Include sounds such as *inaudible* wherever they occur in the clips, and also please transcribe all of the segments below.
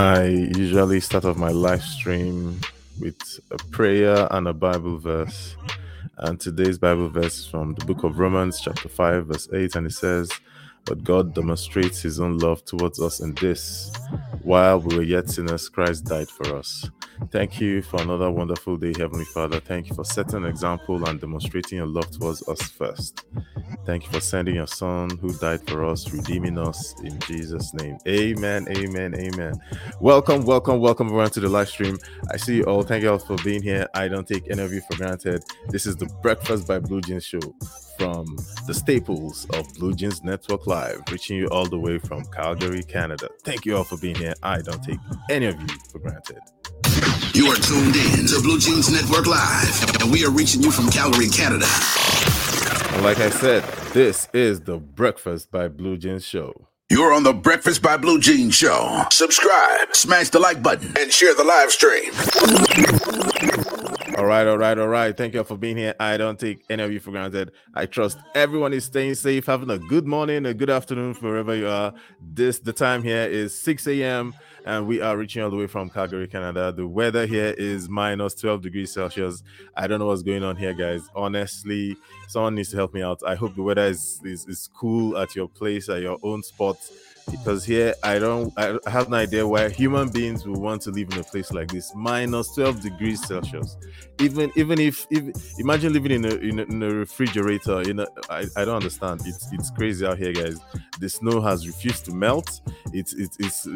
I usually start off my live stream with a prayer and a Bible verse. And today's Bible verse is from the book of Romans, chapter 5, verse 8, and it says, But God demonstrates his own love towards us in this while we were yet sinners, Christ died for us. Thank you for another wonderful day, Heavenly Father. Thank you for setting an example and demonstrating your love towards us first. Thank you for sending your Son who died for us, redeeming us in Jesus' name. Amen, amen, amen. Welcome, welcome, welcome everyone to the live stream. I see you all. Thank you all for being here. I don't take any of you for granted. This is the Breakfast by Blue Jeans show from the staples of Blue Jeans Network Live, reaching you all the way from Calgary, Canada. Thank you all for being here. I don't take any of you for granted. You are tuned in to Blue Jeans Network Live, and we are reaching you from Calgary, Canada. And like I said, this is the Breakfast by Blue Jeans show. You're on the Breakfast by Blue Jeans show. Subscribe, smash the like button, and share the live stream. All right, all right, all right. Thank you all for being here. I don't take any of you for granted. I trust everyone is staying safe, having a good morning, a good afternoon, wherever you are. This the time here is 6 a.m. and we are reaching all the way from Calgary, Canada. The weather here is minus 12 degrees Celsius. I don't know what's going on here, guys. Honestly, someone needs to help me out. I hope the weather is is, is cool at your place, at your own spot because here I don't I have no idea why human beings will want to live in a place like this. Minus 12 degrees Celsius. Even even if, if imagine living in a, in a, in a refrigerator you know I, I don't understand. It's it's crazy out here guys. The snow has refused to melt. It's it's, it's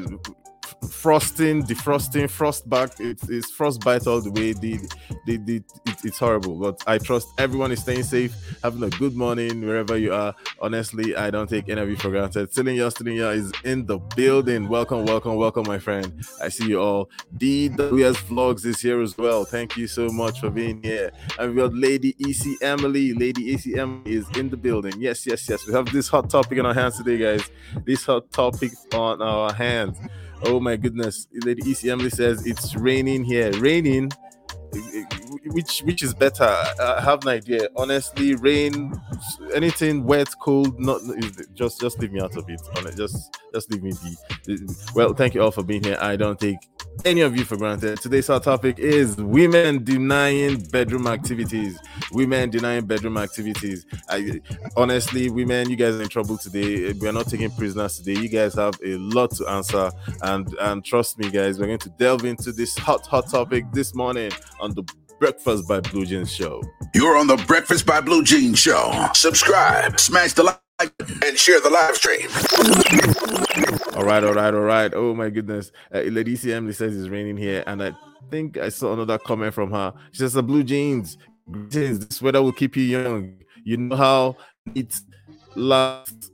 frosting, defrosting, frostback. It's, it's frostbite all the way. The, the, the, it, it's horrible. But I trust everyone is staying safe, having a good morning wherever you are. Honestly, I don't take any of you for granted. Silinya Silinya is in the building. Welcome, welcome, welcome, my friend. I see you all. DWS Vlogs is here as well. Thank you so much for being here. And we got Lady EC Emily. Lady EC Emily is in the building. Yes, yes, yes. We have this hot topic in our hands today, guys. This hot topic on our hands. Oh my goodness. Lady EC Emily says it's raining here. Raining? Which which is better? I have no idea. Honestly, rain, anything wet, cold, not just just leave me out of it. Just just leave me be. Well, thank you all for being here. I don't take any of you for granted. Today's hot topic is women denying bedroom activities. Women denying bedroom activities. I honestly, women, you guys are in trouble today. We're not taking prisoners today. You guys have a lot to answer, and and trust me, guys, we're going to delve into this hot hot topic this morning on the Breakfast by Blue Jeans show. You're on the Breakfast by Blue Jeans show. Subscribe, smash the like and share the live stream. All right, all right, all right. Oh my goodness. Uh, Lady Emily says it's raining here, and I think I saw another comment from her. She says, "The blue jeans, jeans. This weather will keep you young. You know how it lasts."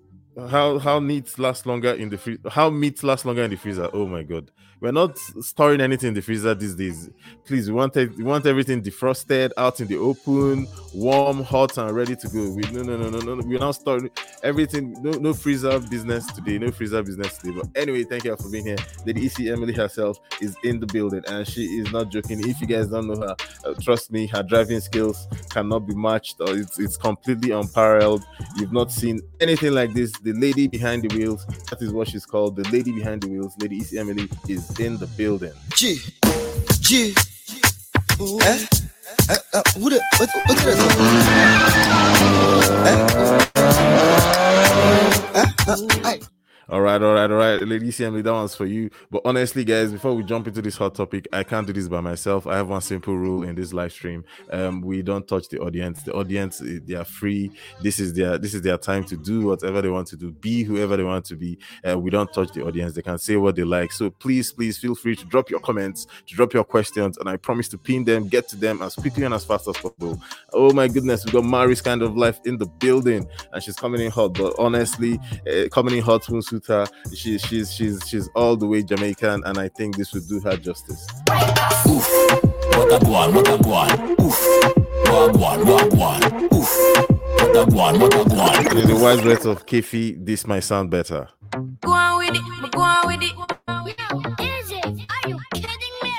How how meat lasts longer in the freezer? How meat lasts longer in the freezer? Oh my god! We're not storing anything in the freezer these days. Please, we want it, we want everything defrosted, out in the open, warm, hot, and ready to go. We no no no no no. We're not storing everything. No no freezer business today. No freezer business today. But anyway, thank you all for being here. Lady EC Emily herself is in the building, and she is not joking. If you guys don't know her, uh, trust me, her driving skills cannot be matched, or it's it's completely unparalleled. You've not seen anything like this. The lady behind the wheels, that is what she's called. The lady behind the wheels, Lady EC Emily, is in the building. G, G, eh? Uh, uh, who the, what, what's this? Eh? Uh, uh, all right, all right, all right. Lady Emily, that one's for you. But honestly, guys, before we jump into this hot topic, I can't do this by myself. I have one simple rule in this live stream. Um, we don't touch the audience. The audience, eh, they are free. This is their this is their time to do whatever they want to do, be whoever they want to be. Uh, we don't touch the audience. They can say what they like. So please, please feel free to drop your comments, to drop your questions, and I promise to pin them, get to them as quickly and as fast as possible. Oh my goodness, we got Mary's kind of life in the building, and she's coming in hot. But honestly, uh, coming in hot won't suit her. She, she's she's she's all the way Jamaican, and I think this would do her justice. Oof. What a guan, what a guan. Oof. Wagwan, wagwan. Oof. What a guan, what a guan. In the wise words of Kefi, this might sound better. Go on with it, go on with it. Yo, is it? Are you kidding me?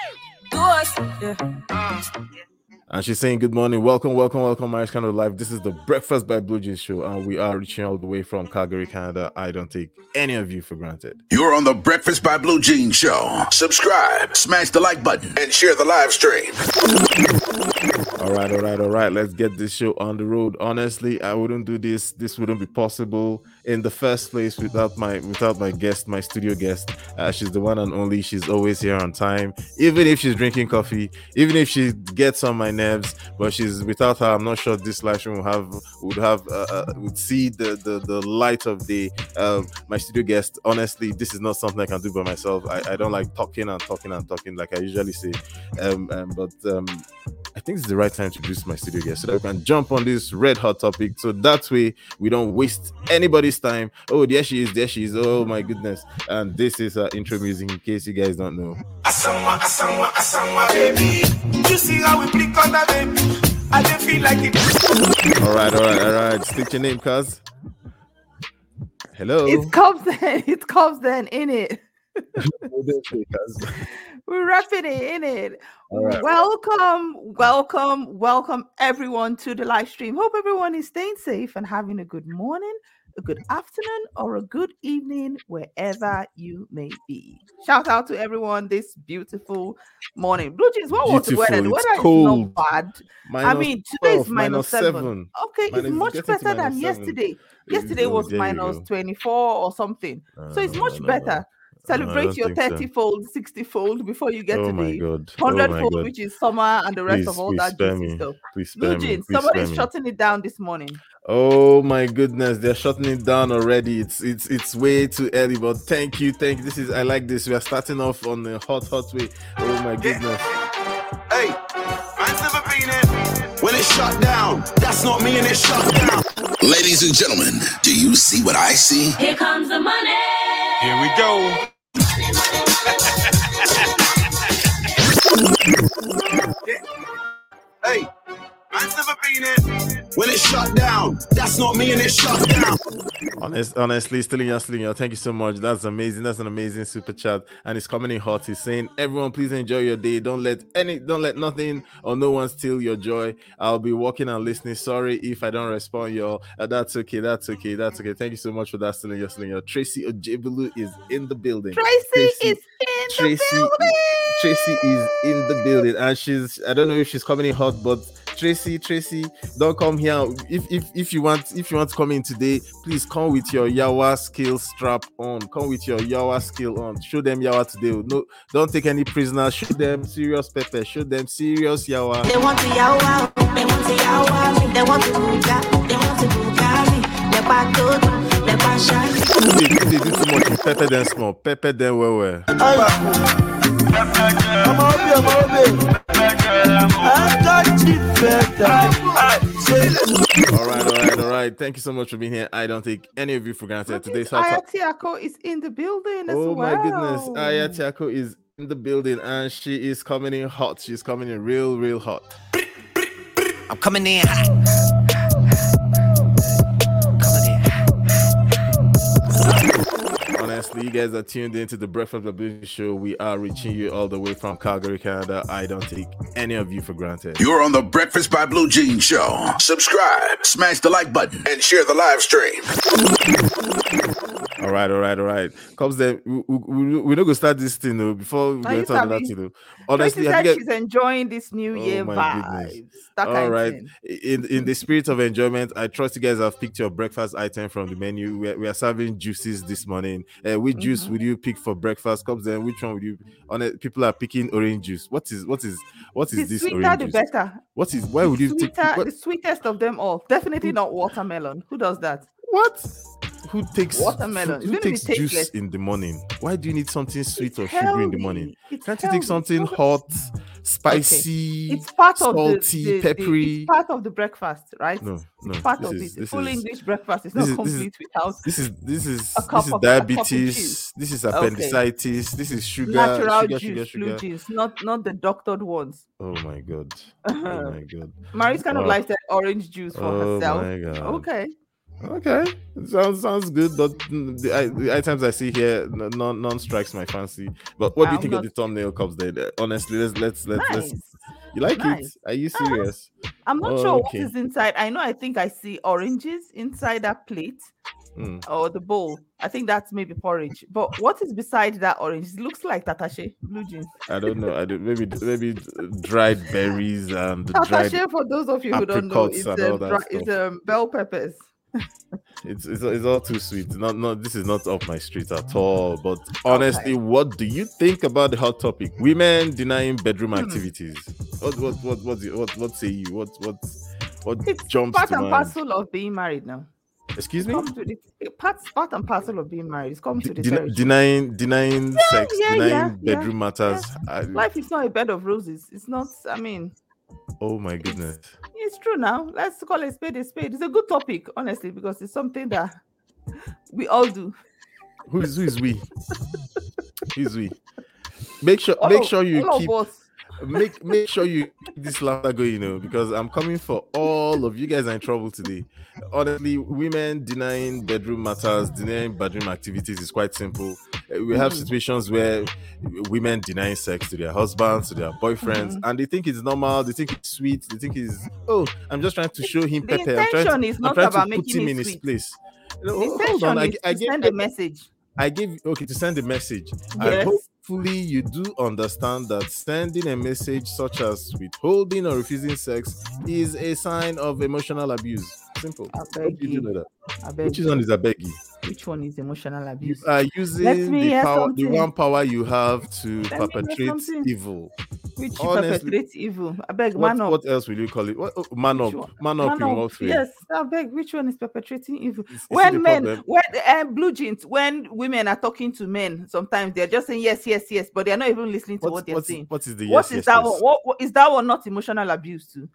Do us. Yeah. And she's saying, Good morning, welcome, welcome, welcome, my kind Live. This is the Breakfast by Blue Jeans show, and we are reaching all the way from Calgary, Canada. I don't take any of you for granted. You're on the Breakfast by Blue Jean Show. Subscribe, smash the like button, and share the live stream. All right, all right, all right. Let's get this show on the road. Honestly, I wouldn't do this. This wouldn't be possible in the first place without my without my guest, my studio guest. Uh, she's the one and only. She's always here on time, even if she's drinking coffee, even if she gets on my nerves. But she's without her. I'm not sure this live stream would have would have uh, uh, would see the, the the light of day. Um, my studio guest. Honestly, this is not something I can do by myself. I, I don't like talking and talking and talking like I usually say. Um, um but um, I think it's the right time to introduce my studio guest so that we can jump on this red hot topic. So that way we don't waste anybody's time. Oh, there she is, there she is. Oh my goodness. And this is her intro music in case you guys don't know. Asangwa, asangwa, asangwa, baby. You see how we blink on that baby. I don't feel like it. All right, all right, all right. Stick your name, cuz. Hello. It's Cubs Den. It Cubs Den in it. *laughs* We're wrapping it in it. right. Welcome, welcome, welcome everyone to the live stream. Hope everyone is staying safe and having a good morning, a good afternoon, or a good evening wherever you may be. Shout out to everyone this beautiful morning. Blue jeans, what was the Beautiful, weather? The it's weather is not bad. I mean, today 12, is minus seven. seven. Okay, Minus- it's much better than minus seven. yesterday. Yesterday was minus go. 24 or something. So it's much no, no, better. no, Celebrate your think so. 30 fold, 60 fold before you get Oh to my the god. Oh 100 my fold, god. which is summer and the rest Please, of all please that spare juicy me. stuff. Please Blue spare me. jeans, Please somebody's spare me. shutting it down this morning. Oh my goodness, they're shutting it down already. It's it's it's way too early, but thank you, thank you. This is I like this. We are starting off on the hot, hot way. Oh my goodness. Hey, man's never been it. When it's shut down, that's not me and it's shut down. Ladies and gentlemen, do you see what I see? Here comes the money. Here we go. hey, man's never been it. When it's shut down, that's not me and it's shut down. Honest, honestly, still in your still in your. Thank you so much. That's amazing. That's an amazing super chat, and it's coming in hot. He's saying, "Everyone, please enjoy your day. Don't let any, don't let nothing or no one steal your joy. I'll be walking and listening. Sorry if I don't respond, y'all. Uh, that's okay. That's okay. That's okay. Thank you so much for that. Still in your, still in your. Tracy Ojebulu is in the building. Tracy, Tracy- is in Tracy, the building. Tracy is in the building, and she's. I don't know if she's coming in hot, but Tracy, Tracy, don't come here. If if if you want, if you want to come in today, please come with your Yawa skill strap on. Come with your Yawa skill on. Show them Yawa today. No, don't take any prisoners. Show them serious pepper. Show them serious Yawa. They want to yawa, they want to yawa, they want to buga, they want to bugari, they back good, they shy. If they, do too much, pepper them small. Pepper them well well. I'm a baby, I'm a baby. I got it better. Say, All right, all right, all right. Thank you so much for being here. I don't take any of you for granted. Today's hot. Ayatiako is in the building as Oh well. my goodness. Aya Tiako is in the building and she is coming in hot. She's coming in real, real hot. I'm coming in hot. Honestly, you guys are tuned into the Breakfast of Blue show. We are reaching you all the way from Calgary, Canada. I don't take any of you for granted. You're on the Breakfast by Blue Jean Show. Subscribe, smash the like button, and share the live stream. All right, all right, all right. Cubs Den we, we, we, we're not gonna start this thing though, before we go you into another thing though. Honestly, I think she's enjoying this new Oh year vibes. All right. In in the spirit of enjoyment, I trust you guys have picked your breakfast item from the menu. We are, we are serving juices this morning. Uh, which juice Mm-hmm. would you pick for breakfast? Cubs Den, which one would you? On it, people are picking orange juice. What is what is what is The this sweeter orange the juice? better. What is? Why would you take? What? the sweetest of them all. Definitely not watermelon. Who does that? what? Who takes Watermelon. Who, It's takes juice in the morning? Why do you need something sweet It's or sugary in the morning? It's Can't you take something hot, spicy, It's part of salty, the, the, the- peppery? it's part of the breakfast, right? no, no. It's part of is, it. Full is, English breakfast is this not is- complete without This is this is A cup this is of- of diabetes. This is Okay. appendicitis. This is sugar, natural sugar, juice, sugar, blue juice, not not the doctored ones. Oh my god. Oh *laughs* my god. Mary's kind of likes that orange juice for Oh herself. my god. Okay. Okay. Sounds sounds good, but mm, the, I, the items I see here none none strikes my fancy. But what do you I'm think of the thumbnail cups there? Honestly, let's let's let's let's You like Nice. it? Are you Uh-huh. serious? I'm not Oh, sure what okay. is inside. I know I think I see oranges inside that plate Hmm. or the bowl. I think that's maybe porridge. But what is beside that orange? It looks like tatache, blue jeans. I don't know. I don't, maybe maybe dried berries and dried. Tatache, for those of you who don't know, it's, dry, it's um, bell peppers. It's, it's it's all too sweet. Not not this is not up my street at all. But honestly, what do you think about the hot topic? Women denying bedroom Hmm. activities. What what what what what what say you? What what what It's jumps part to and mind? parcel of being married now. Excuse me. It. it- Part, part and parcel of being married. It's comes with the Den- denying denying sex, yeah, denying yeah, yeah, bedroom matters. I- Life is not a bed of roses. It's not. I mean, oh my goodness. it's true now. Let's call a spade a spade. It's a good topic, honestly, because it's something that we all do. Who is who is we? *laughs* who is we? Make sure All make sure you keep. Make make sure you keep this laughter going, you know, because I'm coming for all of you guys are in trouble today. Honestly, women denying bedroom matters, denying bedroom activities is quite simple. Uh, We have Mm. situations where women denying sex to their husbands, to their boyfriends, Mm-hmm. and they think it's normal, they think it's sweet, they think it's oh, I'm just trying to show him The pepper. I'm trying to, intention is I'm not trying about to making put him in his sweet. place. The No, hold on, I, I gave a message. I give okay to send a message. Yes. Hopefully you do understand that sending a message such as withholding or refusing sex is a sign of emotional abuse. Simple. I beg you you. know that. I beg Which you. one is a beggy? Which one is emotional You abuse? are me using the power, the one power you have to hear perpetrate evil. Which honestly, perpetrates evil? I beg, What, man up. what else will you call it? What, oh, man up, man up Man in up. what way? Yes, I beg. Which one is perpetrating evil? Is- men, problem? when uh, blue jeans, when women are talking to men, sometimes they're just saying yes, yes, yes, but they're not even listening to What, what they're what, saying. what is the What yes, is yes, that yes? one? What, what is that one not emotional abuse too?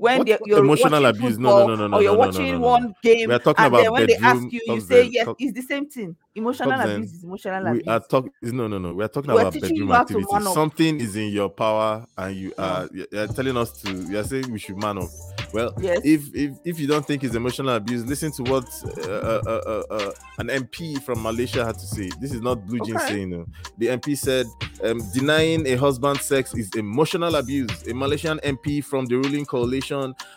When What- they're, you're emotional abuse? No, no, no, no, no, or you're no, no, watching no, one game, We are talking and about then when they ask you, you say yes. co- It's the same thing. Emotional abuse is emotional abuse. we are talking no no no we are talking We're about bedroom activities something is in your power and you are you are telling us to you are saying we should man up well Yes. if if if you don't think it's emotional abuse listen to what uh, uh, uh, uh, uh, an mp from malaysia had to say this is not blue jeans Okay. saying no the mp said um, denying a husband sex is emotional abuse a malaysian mp from the ruling coalition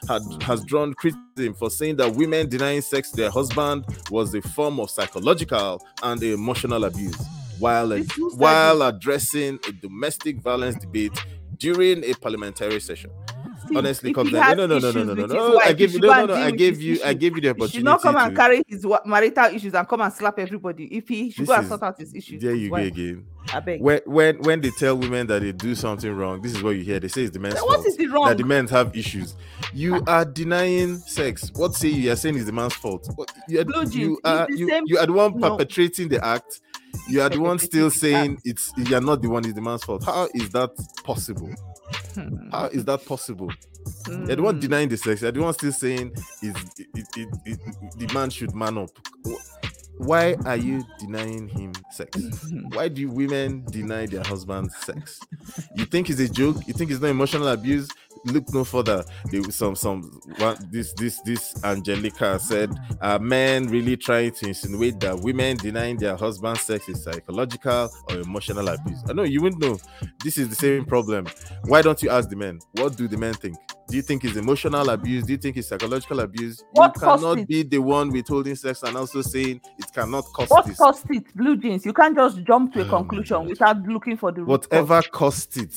had has drawn criticism for saying that women denying sex to their husband was a form of psychological and emotional abuse while while addressing a domestic violence debate during a parliamentary session. See, Honestly, comes he down. No, no, no, no, no, no, no. I gave you no, no, no. I gave you. I issues. gave you the He opportunity. should not come and to- carry his marital issues and come and slap everybody. If he should This go and sort out his issues. There you go again. I beg. When when when they tell women that they do something wrong, this is what you hear. They say it's the men's What fault. is the wrong? That the men have issues. You ah. are denying sex. What say you? You are saying it's the man's fault. What, you are, Blue you are you, same- you are the one No. perpetrating the act. You are the one *laughs* still saying it's you are not the one. It's the man's fault. How is that possible? *laughs* How is that possible? You're the one Mm. denying the sex. You're the one still saying is it, it, it, the man should man up. Why are you denying him sex? *laughs* Why do women deny their husbands sex? You think it's a joke? You think it's not emotional abuse? Look no further. There was some some one, this this this Angelica said, "Are men really trying to insinuate that women denying their husband sex is psychological or emotional abuse?" I know you wouldn't know. This is the same problem. Why don't you ask the men? What do the men think? Do you think it's emotional abuse? Do you think it's psychological abuse? What you cannot be the one withholding sex and also saying it cannot cause What this. caused it? Blue jeans. You can't just jump to a Oh conclusion without looking for the whatever cost it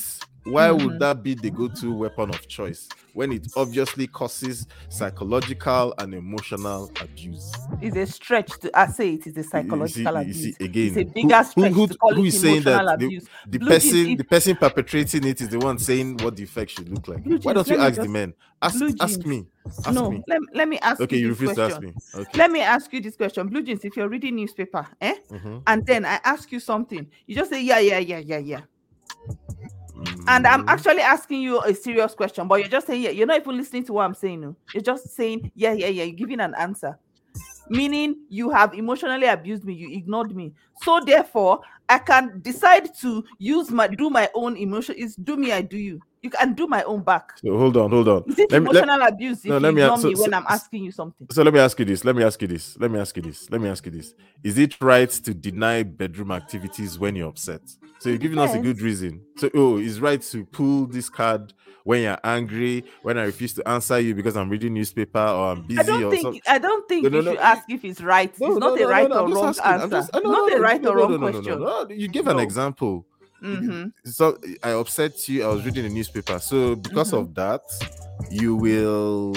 why Mhm. would that be the go-to weapon of choice when it obviously causes psychological and emotional abuse It's a stretch to I say it is a see- psychological you abuse. see, again it's a bigger who, stretch who, who it is saying that the, abuse. the person the person perpetrating it is the one saying what the effect should look like Blue why don't you ask the just- men ask ask me ask no, me let, let me ask okay you you refuse to ask me okay Let me ask you this question. Blue jeans, if you're reading newspaper, eh? Mhm. And then I ask you something, you just say, Yeah, yeah, yeah, yeah, yeah. And I'm Mhm. actually asking you a serious question, but you're just saying, Yeah, you're not even listening to what I'm saying. No. You're just saying, Yeah, yeah, yeah, you're giving an answer. Meaning you have emotionally abused me, you ignored me. So therefore, I can decide to use my do my own emotion. Is do me, I do you. You can do my own back. so hold on hold on Is it Let me- let- emotional abuse if no, you let me ignore so- me when so- I'm asking you something? So let me ask you this. Let me ask you this. Let me ask you this. Let me ask you this. Is it right to deny bedroom activities when you're upset? So you're giving us a good reason. So oh, it's right to pull this card when you're angry, when I refuse to answer you because I'm reading newspaper or I'm busy I don't think something. I don't think No, no, you no, should ask if it's right. it's not a right or wrong answer. just- I know, not no, a right or wrong question. You give an example. Mhm. So I upset you. I was reading the newspaper. So because Mhm. of that, you will.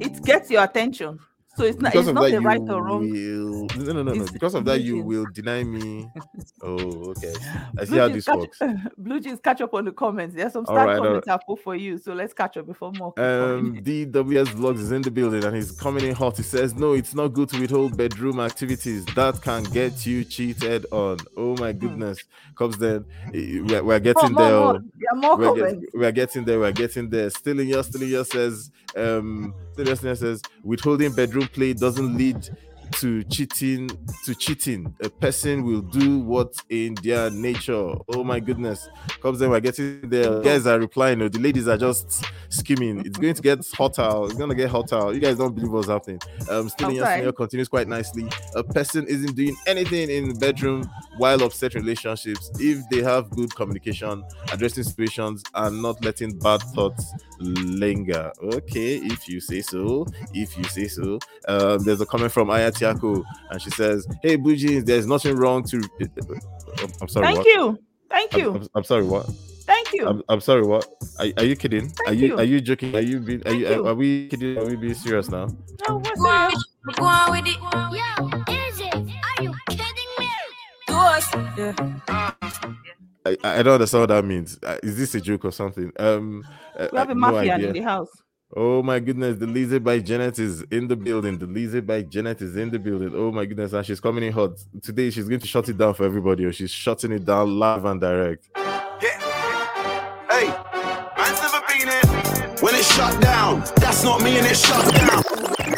It gets your attention. So it's not because it's not you right or wrong. will. No, no, no, no. Because of that, you Bluejeans. will deny me. *laughs* Oh, okay. I see Blue how this catch, works. *laughs* Blue Jeans catch up on the comments. There's some star right, comments I've put for you. So let's catch up before more. Um. DWS Vlogs is in the building and he's coming in hot. He says, No, it's not good to withhold bedroom activities. That can get you cheated on. Oh my goodness. Cubs Den, we're, we're getting there. more. oh. There are more We're, get- we're getting there. We're getting there. Still in your, still in your says, um, your says, withholding bedroom play doesn't lead to cheating. To cheating, a person will do what's in their nature. Oh my goodness! Cubs Den we're getting there. Guys are replying. oh, The ladies are just skimming. It's going to get hotter. It's gonna get hotter. You guys don't believe what's happening. Um, still in your Okay. continues quite nicely. A person isn't doing anything in the bedroom while upset relationships if they have good communication, addressing situations, and not letting bad thoughts linger. Okay, if you say so. If you say so. Um, there's a comment from Ayatiako, and she says, "Hey, Blue Jeans, there's nothing wrong to." I'm, I'm sorry. Thank what? you. Thank I'm, you. I'm, I'm sorry. What? Thank you. I'm, I'm sorry. What? Are, are you kidding? are you, you. are you joking? Are you being? Are Thank you? you. Are we kidding? Are we being serious now? no, we're serious. Go on with it. Yo, is it? Are you kidding me? Do us. Yeah. I, I don't understand what that means. Uh, Is this a joke or something? Um, uh, We have a no mafia idea. in the house. Oh my goodness, the Lizzie by Janet is in the building. The Lizzie by Janet is in the building. Oh my goodness, and she's coming in hot. Today she's going to shut it down for everybody, or she's shutting it down live and direct. Hey, man's never been here. When it's shut down, that's not me and it's shut down.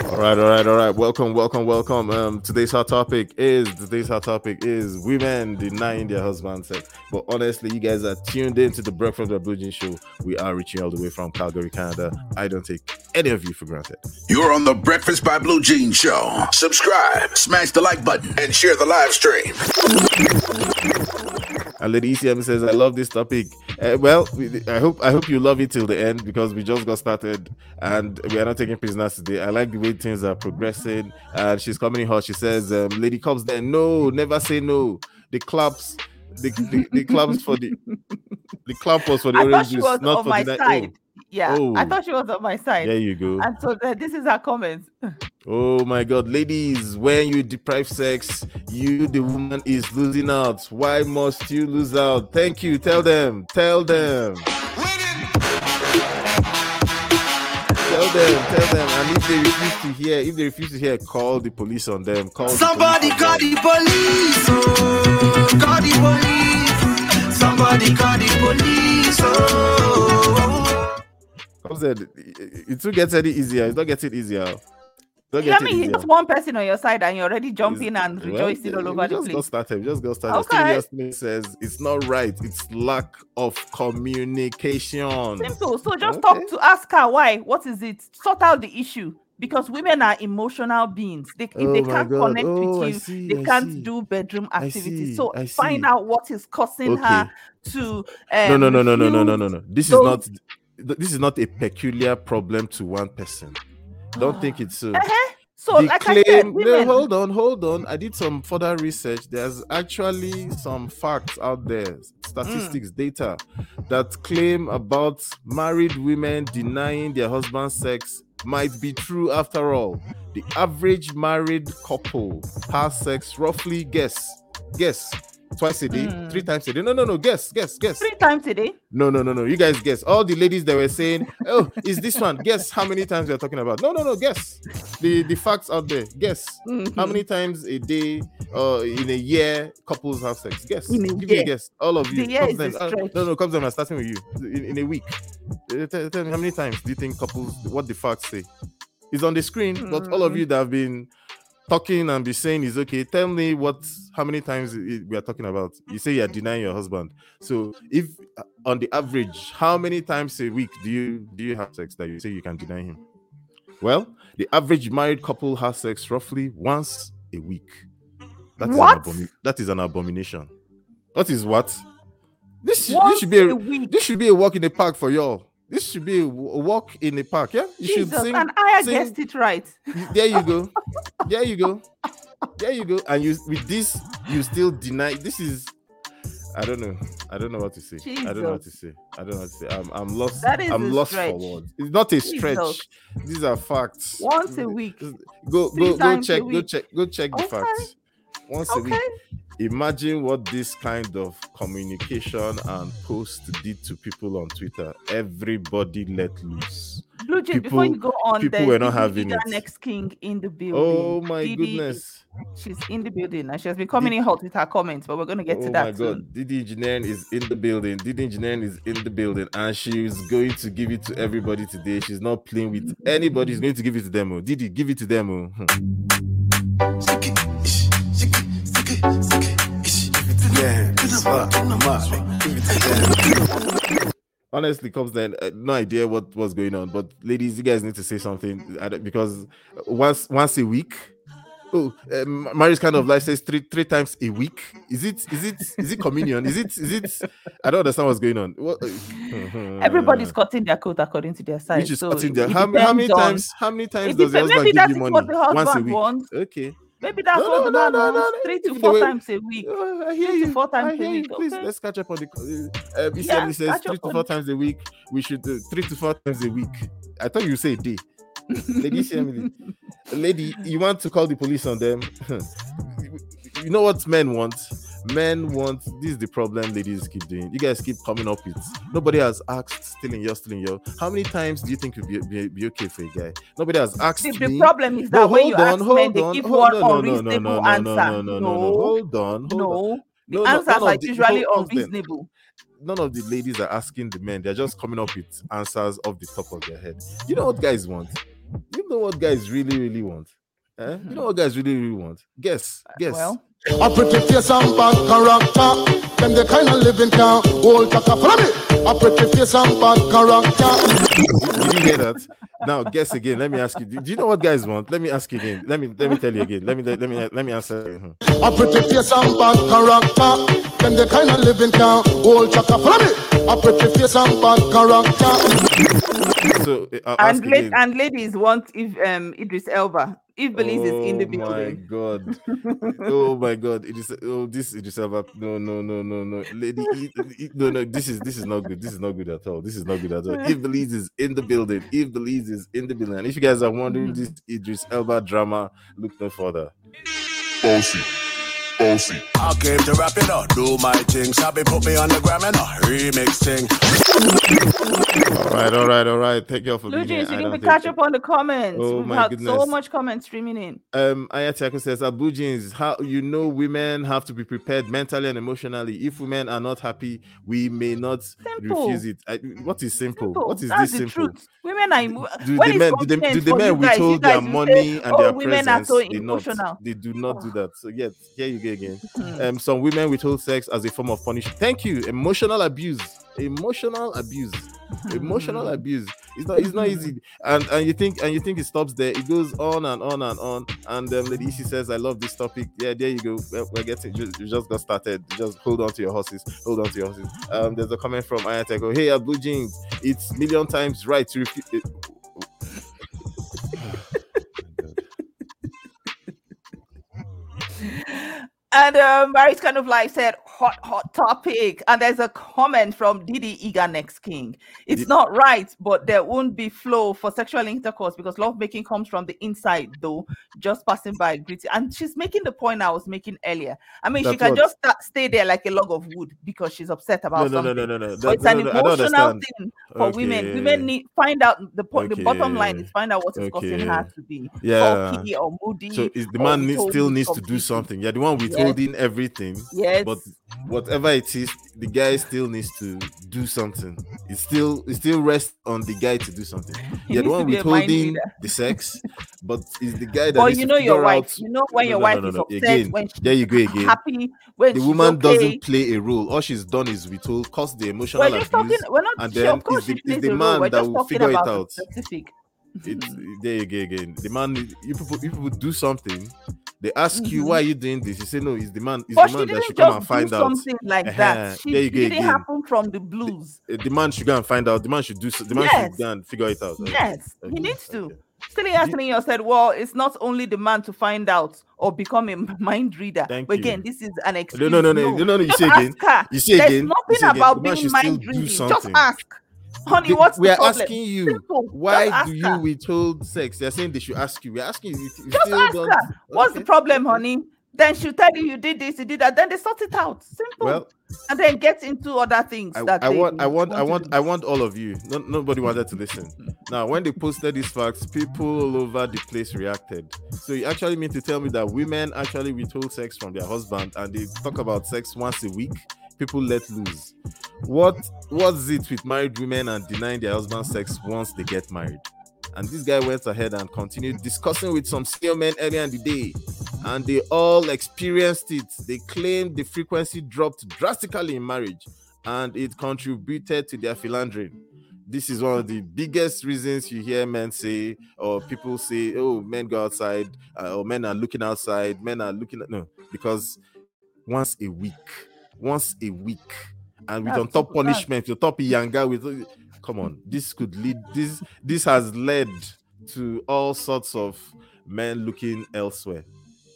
All right, all right, all right. Welcome, welcome, welcome. Um, today's hot topic is today's hot topic is women denying their husband sex. But honestly, you guys are tuned in to the Breakfast with Blue Jean show. We are reaching all the way from Calgary, Canada. I don't take any of you for granted. You're on the Breakfast by Blue Jean Show. Subscribe, smash the like button, and share the live stream. And Lady ECM says, "I love this topic." Uh, well, I hope I hope you love it till the end because we just got started and we are not taking prisoners today. I like the way things are progressing. And she's coming in hot. She says, um, "Lady Cops, there, no, never say no. The claps, the the, the claps for the the clap was for the *laughs* I orange juice, not for the night. side. Yeah, I Oh. thought she was on my side. there you go. And so uh, this is her comment. *laughs* Oh my god, ladies, when you deprive sex, you the woman is losing out. Why must you lose out? Thank you. Tell them. Tell them. Tell them, tell them, and if they refuse to hear, if they refuse to hear, call the police on them. Call Somebody police on call them. the police. Oh, call the police. Somebody call the police. Oh. Come said, it will get any easier. It's not getting easier. I getting mean, easier. just one person on your side and you're already jumping It's- and well, rejoicing all over the just got place. started. Just got started. Okay. Says it's not right. It's lack of communication. Simple. So just Okay. talk to ask her why. What is it? Sort out the issue. Because women are emotional beings. They, if Oh they can't God. connect Oh, with you, see, they I can't see. do bedroom activities. see, So find out what is causing Okay. her to no, um, no, no, no, no, no, no, no, refuse no. This is not. Th- This is not a peculiar problem to one person. Don't think it's so. Uh-huh. So, the like I said, claim, no, hold on, hold on. I did some further research. There's actually some facts out there, statistics, Mm. data that claim about married women denying their husband sex might be true after all. The average married couple has sex roughly, guess, guess, twice a day, Mm. three times a day. No, no, no, guess, guess, guess. three times a day. No, no, no, no. You guys guess. All the ladies that were saying, "Oh, is this one?" Guess how many times we are talking about. No, no, no. Guess the the facts out there. Guess how Mhm. many times a day or in a year couples have sex. Guess. Give me a guess. All of you. The year is. Uh, no, no. Come then. I'm starting with you. In, in a week. Uh, Tell, tell me how many times do you think couples? What the facts say? It's on the screen. But all of Mm. you that have been talking and be saying is okay. Tell me what how many times we are talking about. You say you are denying your husband. So if uh, on the average, how many times a week do you do you have sex that you say you can deny him? Well, the average married couple has sex roughly once a week. That is What? An abomi- that is an abomination. What is what? This, should- this should be a a, week. this should be a walk in the park for y'all. This should be a walk in the park. Yeah, you should Jesus, sing. and I sing- guessed it right. There you go. There you go. There you go. And you with this, you still deny. This is. I don't know. I don't know what to say. I don't know what to say. I don't know what to say. I'm, I'm lost. That is I'm a lost stretch. for words. It's not a Jesus. stretch. These are facts. Once a week. Go Three go go check. Go check. Go check the facts. Once a week. Imagine what this kind of communication and post did to people on Twitter. Everybody let loose. Blue Jay, before you go on, people there's were not Didi having Ida it. next king in the building. Oh my Didi goodness. She's in the building and she has been coming in hot with her comments, but we're going to get oh to my that soon. god, Didi Engineering is in the building. Didi Engineering is in the building, and she's going to give it to everybody today. She's not playing with anybody. She's going to give it to them. oh. Didi, give it to them. Hmm. Honestly, Cubs Den uh, no idea what was going on. But ladies, you guys need to say something because once once a week. Oh, um, Mary's kind of life says three three times a week. Is it is it is it communion? Is it is it? I don't understand what's going on. What, *laughs* Everybody's cutting their coat according to their size. which is so cutting their how, many- how many times how many times does the husband give you money once a week? wants. Okay. Maybe that's No, what no, the no, man no, no. Three to four times a week. Uh, I hear Three to you. four times a week, Please let's catch up on the. Uh, he Yeah, said he says three to four times a week. We should do three to four times a week. I thought you say day. Lady *laughs* lady, you want to call the police on them? *laughs* you know what men want? Men want this is the problem ladies keep doing. You guys keep coming up with nobody has asked stealing your stealing your. How many times do you think would be, be, be okay for a guy? Nobody has asked The, the me. problem is that when you ask on, hold men, they on, give one on, no, no, no, no, no, answer. no, no, no, no, no. Hold on, hold no. on. The answers are the- usually unreasonable. None of the ladies are asking the men. They're just coming up with answers off the top of their head. You know what guys want? You know what guys really, really want? Eh? You know what guys really, really want? Guess, guess. Well, A pretty face and bad character. Them the kind of living can hold chaka. Follow me. A pretty face and bad character. Did you hear that? Now guess again. Let me ask you. Do do you know what guys want? Let me ask you again. Let me let me tell you again. Let me let me let me answer. A pretty face and bad character. Them the kind of living can hold chaka. Follow me. A pretty face and bad character. So uh, I'll ask and, la- and ladies want if um Idris Elba. If Belize is in the Oh my god! *laughs* oh my god! It is. Oh, this it is about. No, no, no, no, no, lady. it- it- no, no. This is this is not good. This is not good at all. This is not good at all. If Belize is in the building, if Belize is in the building, and if you guys are wondering this Idris Elba drama, look no further. Bossy. Bossy. I came to rap it up, do my thing. Sabi put me on the gram and a remix thing. All right, all right, all right. Thank you all for Blue being here. You I need don't to catch up on the comments. Oh We've my had so much comments streaming in. Um, Ayatiako says, Abu Jeans, how you know women have to be prepared mentally and emotionally. If women are not happy, we may not Simple. refuse it. I, what is simple? Simple. What is That's this the simple? truth. Women are emo- Do when the it's men, do the, do convenient the men you guys, you withhold their money say, and "Oh, their women are presence? so they not. They do not do that. So yes, here you again. Hmm. Um, some women withhold sex as a form of punishment. Thank you. Emotional abuse. Emotional abuse. *laughs* Emotional abuse. It's not. It's not easy. And and you think and you think it stops there. It goes on and on and on. And um, Lady Issy says, "I love this topic." Yeah, there you go. Well, We're getting. Just, you just got started. Just hold on to your horses. Hold on to your horses. Um, there's a comment from Ayateko. Hey, Blue Jeans. It's million times right to repeat. *laughs* And um, Mary's kind of like said, hot, hot topic. And there's a comment from Didi Iga Next King. It's not right, but there won't be flow for sexual intercourse because love making comes from the inside, though. Just passing by, greeting. And she's making the point I was making earlier. I mean, she can what? just sta- stay there like a log of wood because she's upset No, about no, no, something. no, no, no. But That- it's no, an no, no, emotional thing for women. Okay. Women need find out the point. The bottom line is find out what is causing her to be Yeah. sulky or moody. So is the man need, still needs to do something. Yeah, the one Yes. withholding everything. Yes. But whatever it is, the guy still needs to do something. It still it still rests on the guy to do something. *laughs* He yeah, the one withholding the sex, but it's the guy that needs you know your wife. out- You know when No, your no, wife no, is upset, Again, when she's there you go again. happy, when the woman okay. doesn't play a role. All she's done is withhold, cause the emotional We're just talking. We're not. and She, then of course, it's the, it's the man that just will figure it out. specific. It's there you go again. The man, you people, you people do something. They ask you why are you doing this. You say no, it's the man. It's But the Mm-hmm. man that should come and find out. something like Uh-huh, that. She, there you go didn't again. happen from the blues. Uh, The man should go and find out. The man should do. so- The man Yes. should go and figure it out. Yes, Okay, he needs to. okay. Still, Anthony said, "Well, it's not only the man to find out or become a *laughs* mind reader. Thank but you. again, this is an No, excuse. no, no, no, no, no, no. You say again. her. You say There's again. You nothing say again. about The being mind reading. Just ask, honey. The- what's we are problem? asking you Simple. why do you her. withhold sex? They're saying they should ask you. We're asking you. you Just ask her. What's the problem, honey? Then she'll tell you you did this, you did that. Then they sort it out. Simple. Well, and then get into other things I, that I want, I want, I want. I want all of you. No, nobody wanted to listen. Now, when they posted these facts, people all over the place reacted. So you actually mean to tell me that women actually withhold sex from their husband and they talk about sex once a week? People let loose. What what's it with married women and denying their husband sex once they get married? And this guy went ahead and continued discussing with some senior men earlier in the day, and they all experienced it. They claimed the frequency dropped drastically in marriage, and it contributed to their philandering. This is one of the biggest reasons you hear men say, or people say, "Oh, men go outside, uh, or men are looking outside, men are looking at no," because once a week, once a week, and with That's on top punishment, on top younger with come on, this could lead this this has led to all sorts of men looking elsewhere.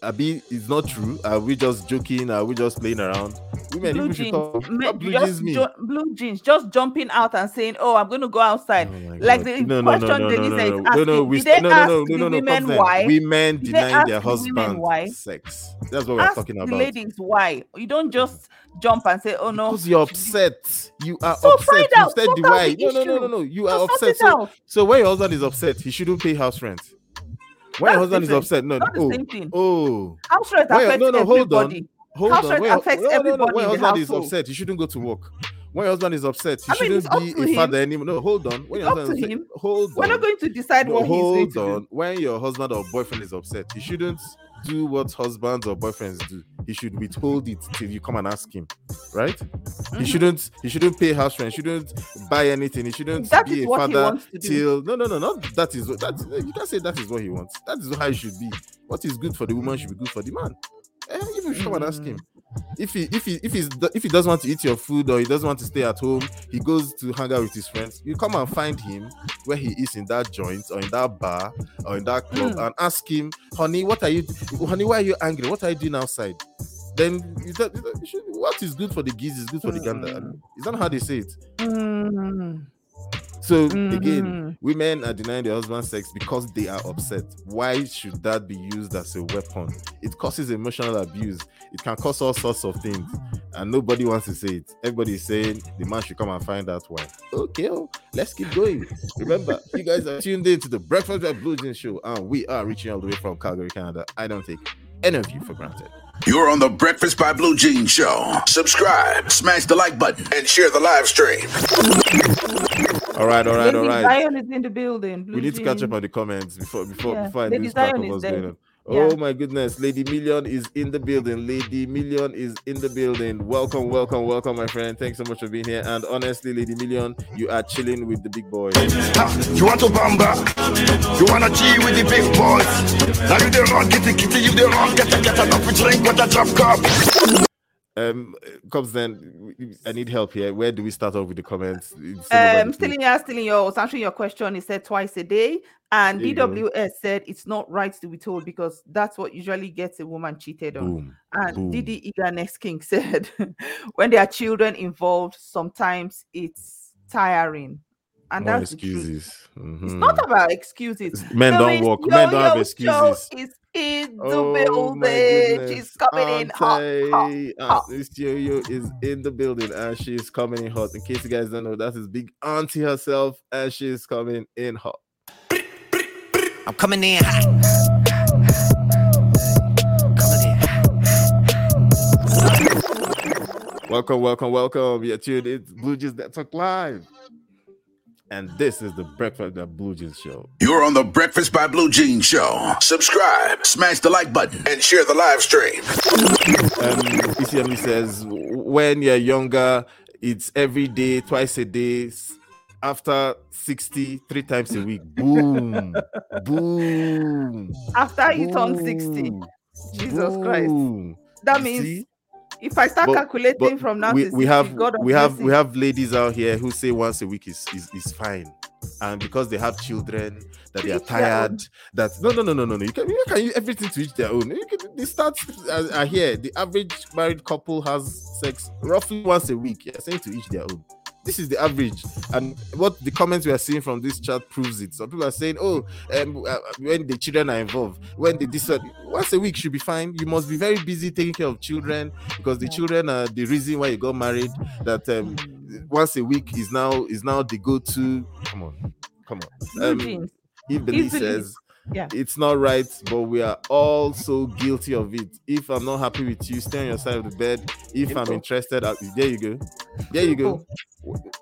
Abi, it's not true. Are we just joking? Are we just playing around? Women, blue should jeans, talk. me- blue just jeans blue jeans, just jumping out and saying, "Oh, I'm going to go outside." Oh like the no, no, no, question no, Denise no, no, no, asking, no, no, we did they no, no, ask no, the no, no, no, women why? Women denying their the husband why? sex. That's what we're Ask talking the about. ladies why. You don't just mm. jump and say, "Oh no." Because you're upset. You are So upset. You said the why. the No, no, no, no, no. You are upset. So, so when your husband is upset, he shouldn't pay house rent. When your That's husband is upset, no, Not the oh, same thing. oh, House rent affects no, no, hold on. everybody. hold House on. rent When your- affects no, no, no, everybody When your husband is upset, he shouldn't go to work. When your husband is upset, he I mean, shouldn't be a father anymore. No, hold on. When It's your up husband him. hold We're on. not going to decide No, what he's going hold to on. do. When your husband or boyfriend is upset, he shouldn't do what husbands or boyfriends do. He should withhold it till you come and ask him, right? Mm-hmm. He shouldn't. He shouldn't pay house rent. He shouldn't buy anything. He shouldn't That be a he father wants to do. till. No, no, no, not that is what that. You can't say that is what he wants. That is how it should be. What is good for the woman should be good for the man. Eh, even if you come and ask him. If he if he if he's if he doesn't want to eat your food or he doesn't want to stay at home, he goes to hang out with his friends. You come and find him where he is in that joint or in that bar or in that club Mm. and ask him, honey, what are you honey, why are you angry? What are you doing outside? Then you tell- you should- what is good for the geese is good for the gander. Is that how they say it? Mm. So Mhm. again, women are denying their husband sex because they are upset. Why should that be used as a weapon? It causes emotional abuse. It can cause all sorts of things, and nobody wants to say it. Everybody is saying the man should come and find out why. Okay, oh, let's keep going. Remember, you guys are tuned in to the Breakfast with Blue Jeans show, and we are reaching all the way from Calgary, Canada. I don't take any of you for granted. You're on the Breakfast by Blue Jean Show. Subscribe, smash the like button, and share the live stream. All right, all right, all Lady. Zion is in the building. we Blue need to catch up on the comments before before Yeah, before I Lady lose track of what's going on. Yeah. Oh my goodness, Lady Million is in the building. Lady Million is in the building. Welcome, welcome, welcome, my friend. Thanks so much for being here. And honestly, Lady Million, you are chilling with the big boys. You want to bamba? You wanna chill with the big boys? Now you the wrong, kitty kitty, you the wrong, get a get enough drink with a drop cup. Um, Cubs Den. I need help here. Where do we start off with the comments? Um, still place. in your, still in your, answering your question. He said twice a day, and There. DWS said it's not right to be told because that's what usually gets a woman cheated on. Boom. And boom. Didi Iga Next King *laughs* said, when there are children involved, sometimes it's tiring, and More that's the truth. excuses. It's Mhm. not about excuses. Men don't Louis work. Men don't have Yo-Yo Show excuses. is in the Oh building. She's coming in hot, hot, hot. Miss Yo-Yo is in the building and she's coming in hot. In case you guys don't know, that's his big auntie herself, and she's coming in hot. I'm coming in hot. Coming in hot. Welcome, welcome, welcome. You're tuned in to Blue Jeans Network Live. And this is the Breakfast at Blue Jeans show. You're on the Breakfast by Blue Jean Show. Subscribe, smash the like button, and share the live stream. Um, ECME says when you're younger, it's every day, twice a day. After 60 three times a week. Boom, boom. After you turn 60. boom, Jesus Christ. That You means see? If I start But- calculating but from now we, we 60, have we have we have ladies out here who say once a week is is, is fine. And because they have children that they are Each their own. tired that no no no no no no. You can you can everything to each their own. You can, the stats are, uh, are uh, here the average married couple has sex roughly once a week. Yeah saying to each their own this is the average. And what the comments we are seeing from this chat proves it. Some people are saying oh um, uh, when the children are involved when the this once a week should be fine. You must be very busy taking care of children because the children are the reason why you got married that um, once a week is now is now the go-to. Come on. Come on. Um. Ibeli Easily. says Yeah. it's not right, but we are all so guilty of it. If I'm not happy with you, stay on your side of the bed. If I'm interested, I- there you go. There you go.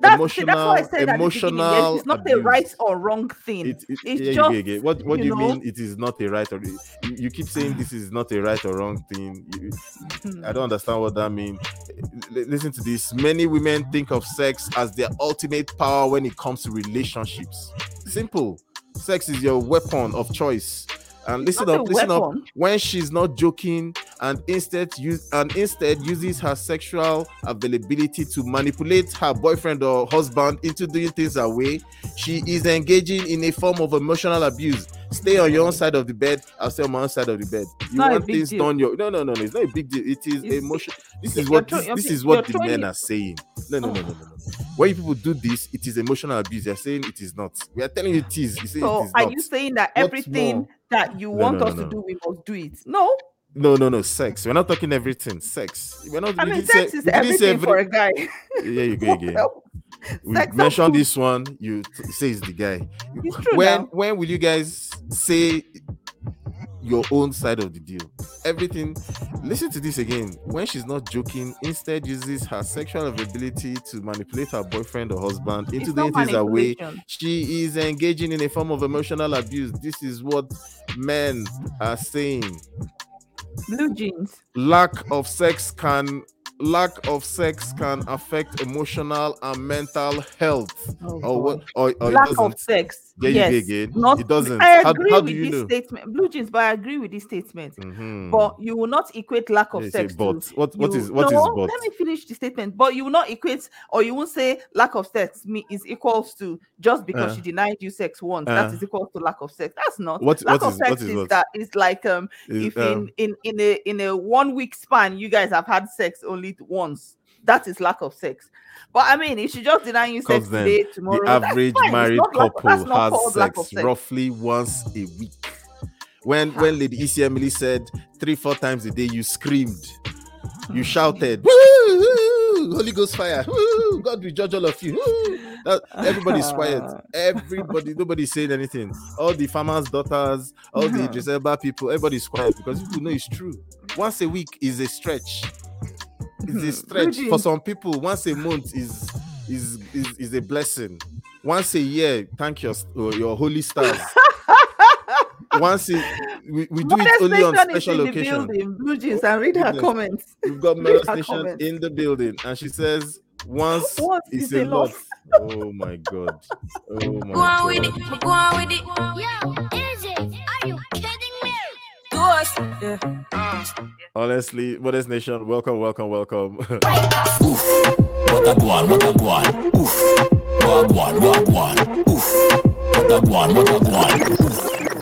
That's, see, that's why I emotional, said at the beginning, yes, emotional. it's not a right or wrong thing. It, it, it's you just. What what do you know, mean? It is not a right or you, you keep saying this is not a right or wrong thing. You-. I don't understand what that means. Listen to this. Many women think of sex as their ultimate power when it comes to relationships. Simple. Sex is your weapon of choice. And listen not up, listen up. When she's not joking and instead use and instead uses her sexual availability to manipulate her boyfriend or husband into doing things her way, she is engaging in a form of emotional abuse. Stay on your own side of the bed. I'll stay on my own side of the bed. You not want things deal. done your no no no no. It's not a big deal. It is emotion. This is what this, this is what the men it- are saying. No no no oh. no no no. When people do this, it is emotional abuse. They're saying it is not. We are telling you it is. You say it So is are not. you saying that everything? That you No, want no, us to do, we must do it? No. No, no, no, sex. We're not talking everything. Sex. We're not. I we mean, didn't say- sex is we didn't say everything for a guy. Yeah, you *laughs* go again. We sex mentioned this one. You t- say it's the guy. It's When now. when will you guys say your own side of the deal? Everything. Listen to this again. When she's not joking, instead uses her sexual availability to manipulate her boyfriend or husband into doing things away. manipulation. She is engaging in a form of emotional abuse. This is what men are saying Blue jeans. lack of sex can lack of sex can affect emotional and mental health Oh, or what or, or Lack of sex. There yes. again. Not, It doesn't. I agree how do with you this know? statement. Blue jeans, but I agree with this statement. Mhm. But you will not equate lack of sex. but. to What- what you- is- what is no, but? Let me finish the statement. But you will not equate, or you won't say lack of sex me is equals to just because Uh. she denied you sex once. Uh. that is equal to lack of sex. That's not. What- lack what of is- sex what is is what? that is like um Is, if um, in in in a in a one week span you guys have had sex only once. That is lack of sex. But I mean, if she just denying you sex Because then today, tomorrow, the average fine. Married not lack- couple has called lack of sex roughly once a week. When when Lady EC Emily said three four times a day, you screamed, you Hmm. shouted, "Woo, woo, Holy Ghost fire! woo, God will judge all of you." woo." That- everybody's quiet. *laughs* Everybody, nobody's saying anything. All the farmers' daughters, all the Mhm. Jezebel people, everybody's quiet because people know it's true. Once a week is a stretch. It's a hmm. stretch for some people. Once a month is is is, is a blessing. Once a year, thank your your holy stars. *laughs* Once a, we, we do it only on Nation is special in the Blue jeans and read her goodness. comments. We've got *laughs* Read Meredith her Nation in the building, and she says, "Once, *gasps* Once is is a a lot." lot. Oh my god! Oh my Go on with god! it, go on with it. Yo, Do us. Yeah. Honestly, Modest Nation, welcome, welcome, welcome. What a guan, what a guan. Oof. Wagwan, wagwan. Oof. What a guan, what a guan.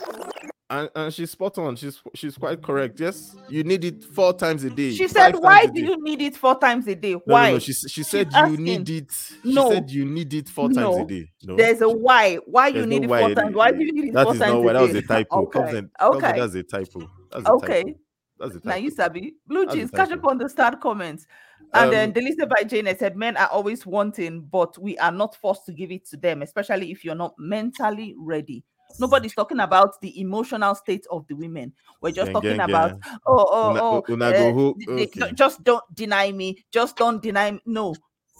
And, and she's spot on. She's she's quite correct. Yes, you need it four times a day. She said, "Why do you need it four times a day? Why?" no, no. She, she said you asking. need it. She No. said you need it four times a day. No, There's a why. Why you need no it four times? Why do you need it that four is times not a why. That was a typo. Okay. Covenant, Covenant, Okay. that's a typo. That's a Okay. typo. That's a typo. Now you sabi blue jeans catch up on the start comments. And then Um, Delisa by Jane I said, Men are always wanting, but we are not forced to give it to them, especially if you're not mentally ready. Nobody's talking about the emotional state of the women. We're just talking about, oh, oh, oh, uh, go ho- d- d- okay. just don't deny me. Just don't deny me. No.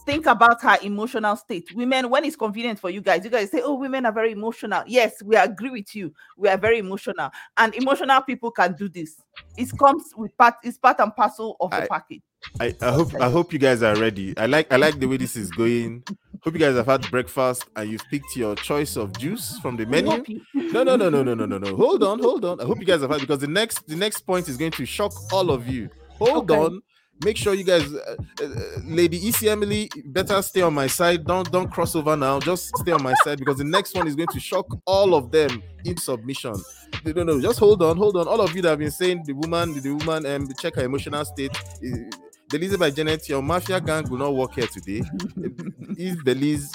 Think about her emotional state. Women, when it's convenient for you guys, you guys say, Oh, women are very emotional. Yes, we agree with you. We are very emotional. And emotional people can do this. It comes with part, it's part and parcel of the I- package. I, I hope I hope you guys are ready. I like I like the way this is going. Hope you guys have had breakfast and you've picked your choice of juice from the menu. No, no, no, no, no, no, no, no. Hold on, hold on. I hope you guys have had because the next the next point is going to shock all of you. Hold Okay. on. Make sure you guys, uh, uh, Lady EC Emily, better stay on my side. Don't don't cross over now. Just stay on my side because the next one is going to shock all of them in submission. No, no, no. Just hold on, hold on. All of you that have been saying the woman, the woman, um, check her emotional state. Uh, Belize by Janet, your mafia gang will not work here today. if Belize,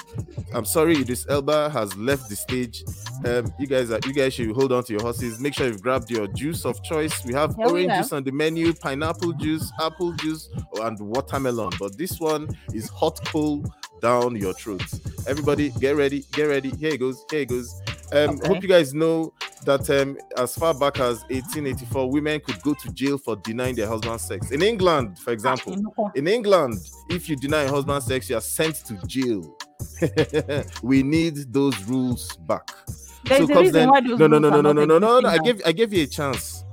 I'm sorry, Idris Elba has left the stage. Um, you guys are you guys should hold on to your horses. Make sure you've grabbed your juice of choice. We have Yeah, we orange have. juice on the menu, pineapple juice, apple juice, and watermelon. But this one is hot coal down your throats. Everybody, get ready, get ready. Here it goes, here it goes. Um, Okay. hope you guys know that um, as far back as 1884, women could go to jail for denying their husband sex. In England, for example, in England, if you deny a husband sex, you are sent to jail. *laughs* we need those rules back. There's a comes reason why those no, no, no, no, no, no, no, no, no. I gave I gave you a chance.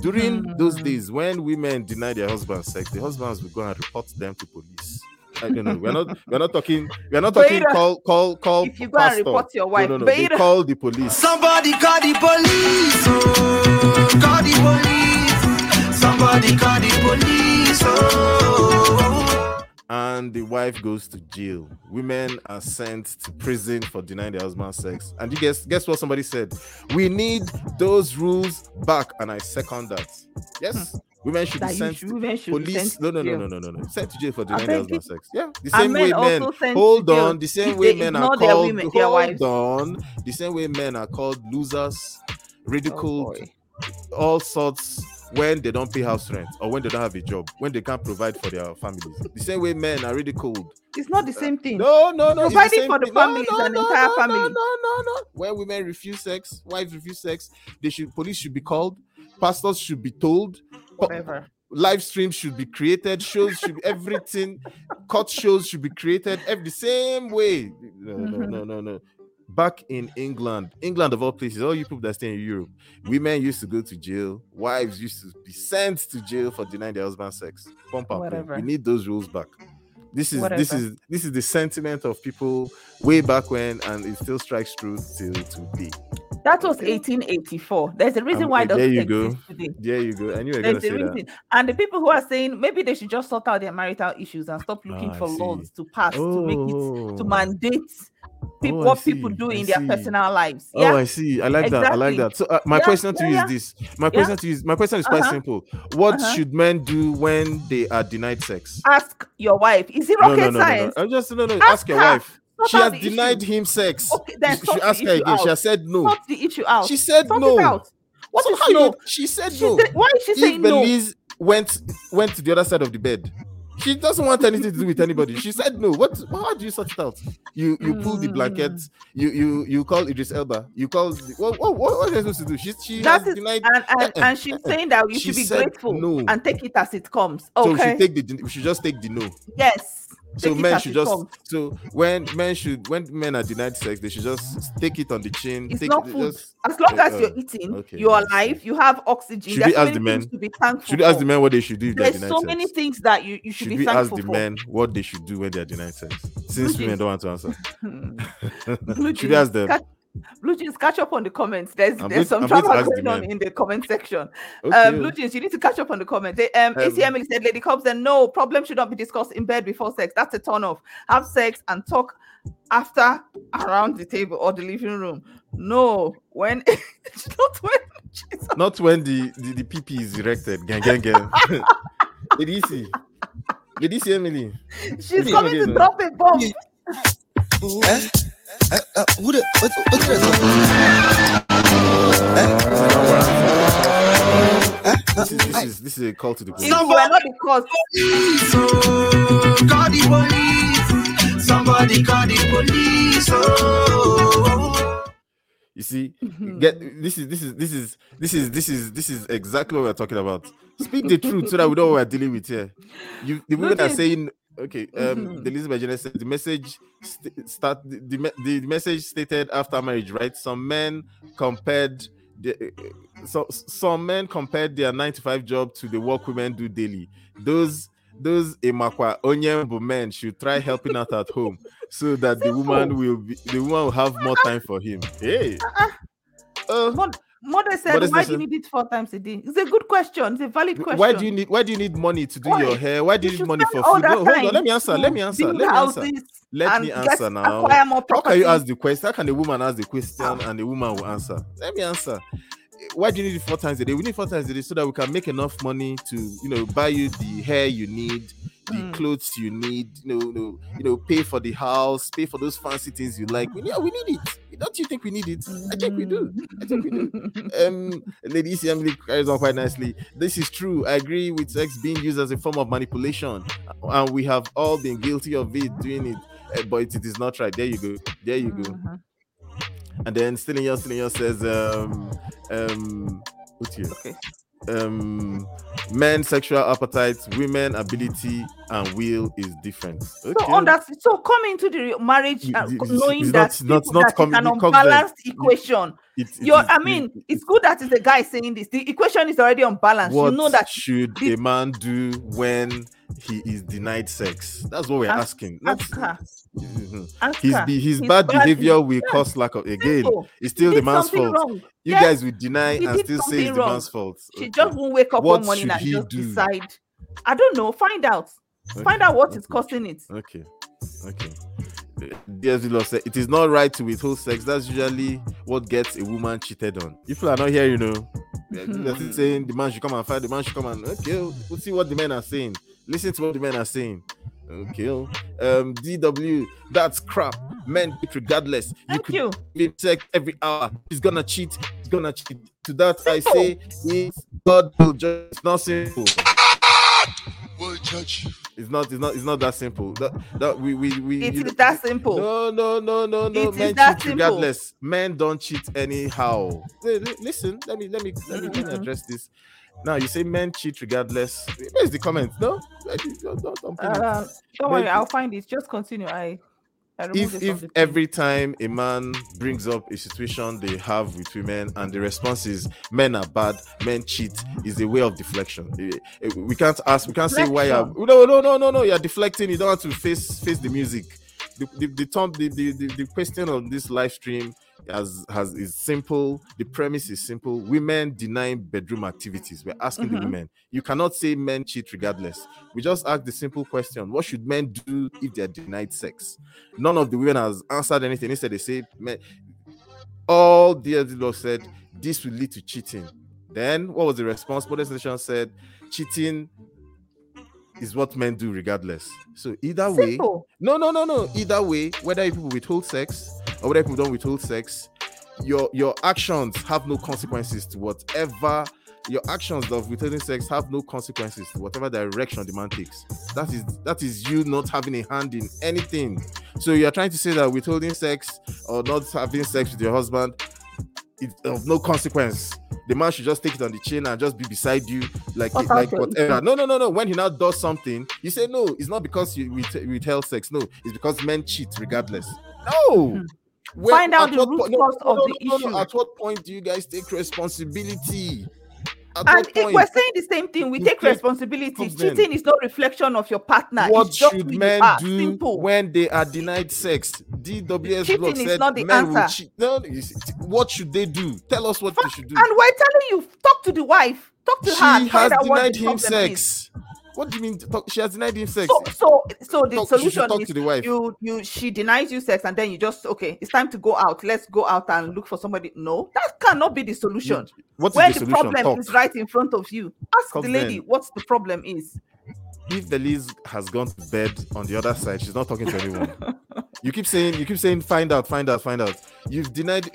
During Hmm. those days when women deny their husband sex, the husbands will go and report them to police. I don't know. We're not. We're not talking. We're not talking. Beta. Call. Call. Call. If you go and report your wife, no, no, no. They call the police. Somebody call the police. Oh, call the police. Somebody call the police. Oh. and the wife goes to jail. Women are sent to prison for denying their husband sex. And you guess guess what somebody said? We need those rules back. And I second that. Yes, hmm. Women should That be sent should- to women should police. sent No, no, no, no, no, no, no. Sent to jail for denying their husband sex. Yeah, the same way men. Hold on. The same way men are called. women-. Hold on. The same way men are called losers, Oh, all sorts when they don't pay house rent or when they don't have a job, when they can't provide for their families. The same way men are ridiculed. It's not the uh, same thing. No, no, no. Providing for the thing. No, family no, is an no, entire family. No, no, no, no. When women refuse sex, wives refuse sex, they should police should be called, pastors should be told, Whatever. live streams should be created, shows should be *laughs* everything, court shows should be created every the same way. No, no, Mhm. no, no, no. Back in England, England of all places, all you people that stay in Europe, women used to go to jail, wives used to be sent to jail for denying their husband sex. Pump play. Whatever. We need those rules back. This is this is this is the sentiment of people way back when, and it still strikes true till today. That was 1884. There's a reason Um, why doesn't there you go. today. There you go. I knew gonna There's a say that. reason. And the people who are saying maybe they should just sort out their marital issues and stop looking Ah, I for laws to pass to make it to Oh. mandate people Oh, what people do I in their personal lives. Oh, I see. I like that. I like that. So, uh, my Yeah, question to yeah, you yeah. is this: My Yeah. question to you is my question is quite Uh-huh. simple. What Uh-huh. should men do when they are denied sex? Ask your wife. Is it No, rocket no, no, no, no. science? I just no, no. Ask Ask your her. wife. Sort She has the issue. denied him sex. Okay, then You should sort the ask her again. She has said no. Sort the issue out. She said Sort no. What So if how no? She said She's no. the- why is she if saying no? Belize went went to the other side of the bed. She doesn't want anything to do with anybody. She said no. What? How do you sort it out? You you pull the blanket. Mm. You you you call Idris Elba. You call. The, what, what what are you supposed to do? She she That is, denied. and, and, and she's saying that you She should be grateful no. and take it as it comes. Okay. So Okay. take the we should just take the no. yes. So men should just comes. so when men should when men are denied sex, they should just take it on the chin. It's take not it, food. just- As long uh, as you're uh, eating, okay, you're alive, you have oxygen. Should There's we ask the men? to be thankful Should we ask the men what they should do if they're There's so sex? many things that you, you should, Should be we ask thankful the for. men what they should do when they're denied sex? Since Blue women don't want to answer. *laughs* *laughs* Should we ask them? Catch, Blue jeans, catch up on the comments. There's I'm there's going- some I'm going drama going on in the comment section. Okay. Uh, Blue jeans, you need to catch up on the comments. They, um, Um, AC Emily said, Lady Cobbs, then no problem should not be discussed in bed before sex. That's a turn off. Have sex and talk after around the table or the living room. No, when *laughs* not when Jesus. Not when the, the, the PP is erected. Gang, gang, gang. *laughs* Did you see? Did you see Emily? she's coming again, to drop a bomb. Uh, who the, what, what the rest This is, this is this is a call to the police. If you not the cause, Oh, call the police. Somebody call the police. Oh. You see, Mm-hmm. get this is this is this is this is this is this is exactly what we're talking about. Speak the truth so that we know what we're dealing with here. You the women are saying okay. *laughs* Um, the Elizabeth Jenner said the message st- start the, the the message stated after marriage, right? Some men compared the so some men compared their 95 job to the work women do daily. Those those Imakwa Onyembu men should try helping out at home so that the woman will be the woman will have more time for him. Hey. Uh, Mod- Mother said, "Why do you need it four times a day?" It's a good question. It's a valid question. why do you need why do you need money to do Why? your hair? Why do you, need money for food? No, hold on, let me answer. Let me answer. Let me answer. Let me answer now. How can you ask the question? How can a woman ask the question and the woman will answer? Let me answer. Why do you need it four times a day? We need four times a day so that we can make enough money to, you know, buy you the hair you need, the Mm. clothes you need, you know, you know, you know, pay for the house, pay for those fancy things you like. We need, we need it. Don't you think we need it? I think we do. I think we do. Um, Lady EC Emily carries on quite nicely. This is true. I agree with sex being used as a form of manipulation, and we have all been guilty of it, doing it. Uh, but it, it is not right. There you go. There you go. Mhm. And then Stillinger Stillinger says, um, um, what's here? Okay. Um, men sexual appetites, women ability and will is different. Okay. So on that, so come into the marriage It- uh, it- it's- knowing it's that not- not- not that it's coming- an it unbalanced equation. It- it You're, I it- mean, it's good that it's a guy saying this. The equation is already unbalanced. what you know that should this- a man do when he is denied sex? That's what we're Ask- asking. Ask her. Ask His, be, his His bad bad behavior will Yeah. cause lack of again. It's still the man's fault. wrong. You Yes, guys will deny and still say it's the man's fault. She just won't wake up What one morning and just do? decide. I don't know. Find out. Find out what is okay. causing it. Okay. Okay. DSV law said it is not right to withhold sex. That's usually what gets a woman cheated on. If you are not here, you know, they're *laughs* saying the man should come and fight, the man should come and okay, we'll see what the men are saying. Listen to what the men are saying. Okay. Um, DW, that's crap. Men cheat regardless. You Thank could you. give sex every hour. He's gonna cheat. He's gonna cheat. To that I say, it's God will judge. It's not simple. Will judge you. It's not. It's not. It's not that simple. That that we we we. It you is know- that simple. No, no, no, no, no. It is Men that cheat simple. regardless. Men don't cheat anyhow. Li- li- Listen, let me let me let me, let me Mhm. address this. Now you say men cheat regardless. Where's the comment? No, don't, don't, don't. Uh, don't worry, I'll find it. Just continue. I, I if if from the thing. every time a man brings up a situation they have with women and the response is men are bad men cheat is a way of deflection Eh, eh, we can't ask we can't say why no no no no no you're deflecting you don't want to face face the music the the the, the, the, the, the question on this live stream has has is simple the premise is simple. Women denying bedroom activities. We're asking the Mhm. women. You cannot say men cheat regardless. We just ask the simple question what should men do if they're denied sex? None of the women has answered anything. Instead they say men all the law said this will lead to cheating. Then what was the response? Police station said cheating is what men do regardless. So either way no, no, no, no. Either way, whether people withhold sex or whether people don't withhold sex, your your actions have no consequences to whatever your actions of withholding sex have no consequences to whatever direction the man takes. That is that is you not having a hand in anything. So you're trying to say that withholding sex or not having sex with your husband is of no consequence. The man should just take it on the chin and just be beside you, like like whatever. No, no, no, no. When he now does something, you say no. It's not because you with withheld sex. No, it's because men cheat regardless. No. Hmm. Where-. Find out the root point- cause no, of no, the no, no, issue. At what point do you guys take responsibility? At And if point? we're saying the same thing, we take take responsibility. Cheating is no reflection of your partner. what it's just should men do Simple. when they are denied sex? DWS Cheating blog is said not the men will answer. cheat. No, what should they do? Tell us what they should do. And we're telling you, talk to the wife. Talk to she her. and has find out what denied him problem is. What do you mean? Talk, she has denied him sex. So, so, so the Talk- solution talk is to the wife. you, you, she denies you sex, and then you just okay. It's time to go out. Let's go out and look for somebody. No, that cannot be the solution. What is when the the, solution? problem Talk. is right in front of you, ask the lady then. what the problem is. If Belize has gone to bed on the other side, she's not talking to anyone. you keep saying, you keep saying, find out, find out, find out. You've denied.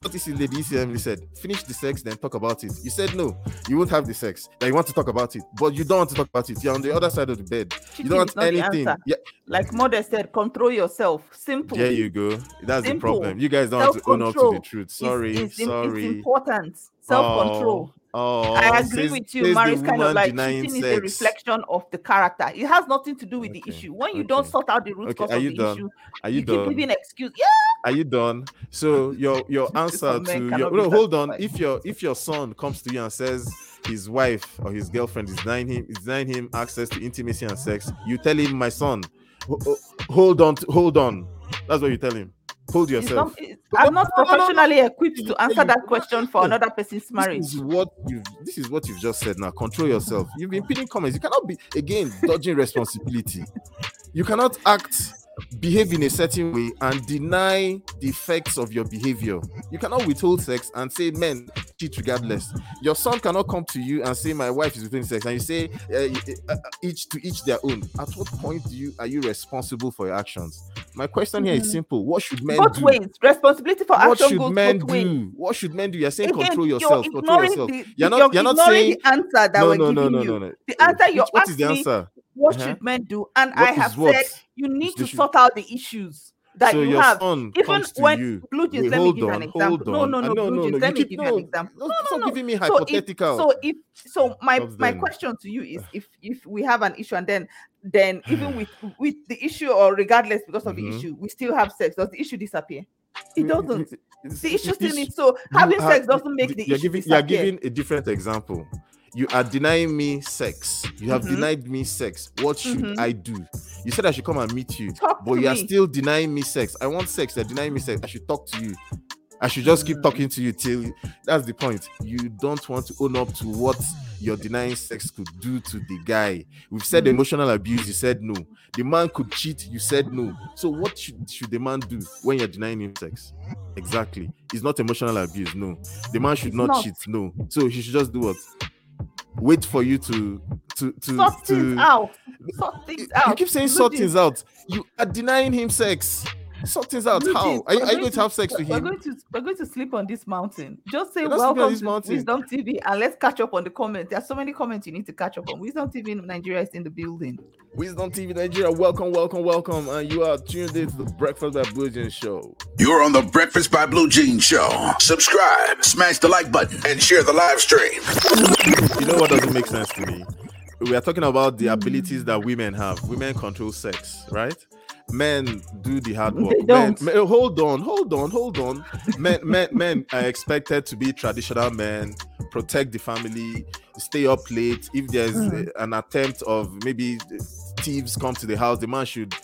What is lady ECM said? Finish the sex, then talk about it. You said no, you won't have the sex. That you want to talk about it, but you don't want to talk about it. You're on the other side of the bed. you don't want the anything. Yeah, Like mother said, control yourself. Simple. there you go. That's the problem. You guys don't want to own up to the truth. Sorry, sorry. It's important. Self-control. Oh, oh, I agree says- with you. Marriage kind of like cheating is a reflection of the character. It has nothing to do with the issue. When you don't sort out the root Okay, cause are of you the done? issue, Are you, you keep done? giving excuse. Yeah, Are you done? So your your *laughs* answer to your no, hold on. If your if your son comes to you and says, his wife or his girlfriend is denying him is denying him access to intimacy and sex, you tell him, my son, ho- ho- hold on, hold on. That's what you tell him. Hold It's yourself. not- it's- I'm not No, no, no, no. professionally equipped to answer that question for another person's marriage. This is what you this is what you've just said now. Control yourself. You've been pinning comments. You cannot be again dodging responsibility. You cannot act, behave in a certain way, and deny the effects of your behavior. You cannot withhold sex and say men cheat regardless. Your son cannot come to you and say my wife is withholding sex, and you say uh, each to each their own. At what point do you are you responsible for your actions? My question here is Mhm. simple: What should men both do? ways. Responsibility for actions. what action should men both ways. do? What should men do? You're saying Again, control you're yourself. Control yourself. the- you're not. you're You're not saying the answer that no, we're no, no, giving no, you. no, no. The answer you Which- what is asked the me, answer? What Uh-huh. should men do? And What I have said you need to sort out the issues that so you have. Even when you. blue jeans, Wait, let me give you an example. hold No, no, Uh, no, no, blue no, jeans, no. let me give you an no. example. no, No, no, no. giving me So if so if so my my then. question to you is *sighs* if if we have an issue and then then even *sighs* with with the issue or regardless because of Mhm. the issue we still have sex does the issue disappear it doesn't *laughs* the issue still needs so having sex doesn't make the you're issue giving you're giving a different example you are denying me sex. You have Mhm. denied me sex. What should Mhm. i do? You said i should come and meet you Talk but you are still denying me sex. I want sex. You're denying me sex. I should talk to you. I should just keep talking to you till that's the point. You don't want to own up to what your denying sex could do to the guy. We've said Mm. emotional abuse. You said no. The man could cheat. You said no. So what should, should the man do when you're denying him sex? Exactly. It's not emotional abuse. No. The man should not, not. cheat. No. So he should just do what wait for you to to to sort to things out. Sort things out. you keep saying sort things out. You are denying him sex sort things out. Blue how? jeans, are you, we're you going to to- have sex with we're him? going to we're going to sleep on this mountain. Just say We're not sleeping on welcome this to mountain. wisdom tv and let's catch up on the comments. There are so many comments you need to catch up on. Wisdom tv in nigeria is in the building. Wisdom tv nigeria welcome welcome welcome. And you are tuned in to the breakfast by blue Jean show. You're on the Breakfast by Blue Jeans show. Subscribe, smash the like button, and share the live stream. you know what doesn't make sense to me? We are talking about the abilities that women have. Women control sex right men do the hard work. Men, men- hold on hold on hold on. Men men men are expected to be traditional men protect the family stay up late. If there's Mm. uh, an attempt of maybe thieves come to the house the man should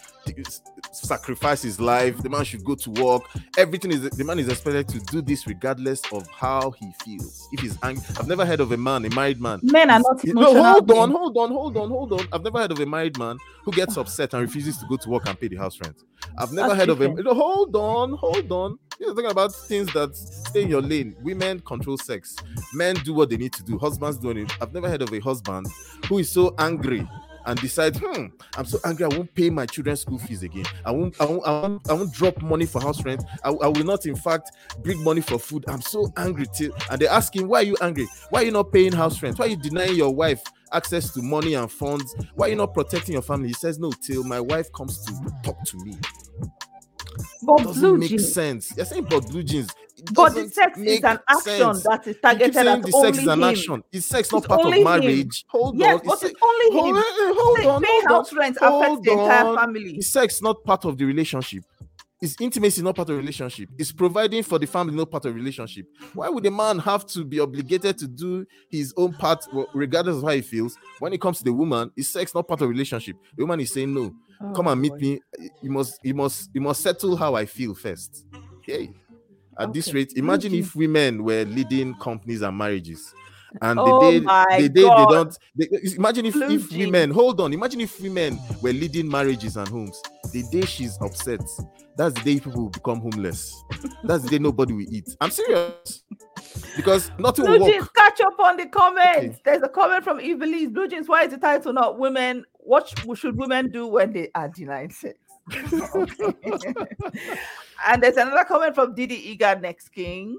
sacrifice his life the man should go to work everything is the man is expected to do this regardless of how he feels if he's angry i've never heard of a man a married man men are not no, hold on, hold on, hold on, hold on. I've never heard of a married man who gets upset and refuses to go to work and pay the house rent. I've never That's heard of different. him. Hold on, hold on. You're talking about things that stay in your lane. Women control sex. Men do what they need to do. Husbands do it. I've never heard of a husband who is so angry and decide, hmm, I'm so angry. I won't pay my children's school fees again. I won't, I won't, I won't, I won't drop money for house rent. I, I will not, in fact, bring money for food. I'm so angry till, and they ask him, why are you angry? Why are you not paying house rent? Why are you denying your wife access to money and funds? Why are you not protecting your family? He says, no, till my wife comes to talk to me. but Doesn't blue make jeans sense. You're saying, but blue jeans. But the sex is an action sense. that is targeted at the only sex is an him. action. Is sex not It's part of only him. Hold yes on. but it's only hold, him eh, hold on. paying on. house rent affects the entire family Is sex not part of the relationship? Is intimacy not part of the relationship? Is providing for the family not part of the relationship? Why would a man have to be obligated to do his own part, regardless of how he feels? When it comes to the woman, is sex not part of the relationship? The woman is saying no. Come Oh, and meet boy. me. You must, you must, you must settle how I feel first. Hey, at this rate, imagine if women were leading companies and marriages. And Oh the day, the day God. they don't, they, imagine if, Blue if women, hold on, imagine if women were leading marriages and homes. The day she's upset, that's the day people will become homeless. That's the day nobody will eat. I'm serious. Because nothing will Blue work. jeans, catch up on the comments. There's a comment from Evelise. Blue jeans, why is the title not women? What should women do when they are denied sex? Okay. *laughs* and there's another comment from Didi Eager Next King.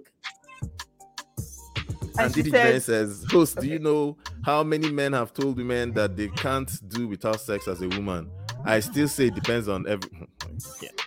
And And Didi Jane says, Host, do you know how many men have told women that they can't do without sex as a woman? I still say it depends on every. yeah. *laughs*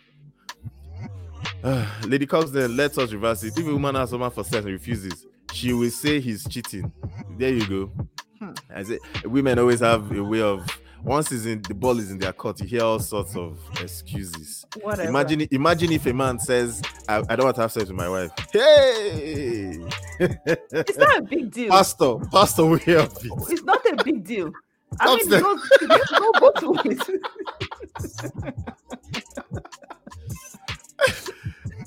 Ah, *sighs* Lady Cubs Den, let us reverse it. If a woman asks someone for sex and refuses, she will say he's cheating. There you go. Hmm. I say women always have a way of once is in the ball is in their court, you hear all sorts of excuses. Whatever. Imagine imagine if a man says, I, I don't want to have sex with my wife. Hey It's not a big deal. Pastor, Pastor will hear of it. It's not a big deal. I mean, saying- it goes, it goes both ways.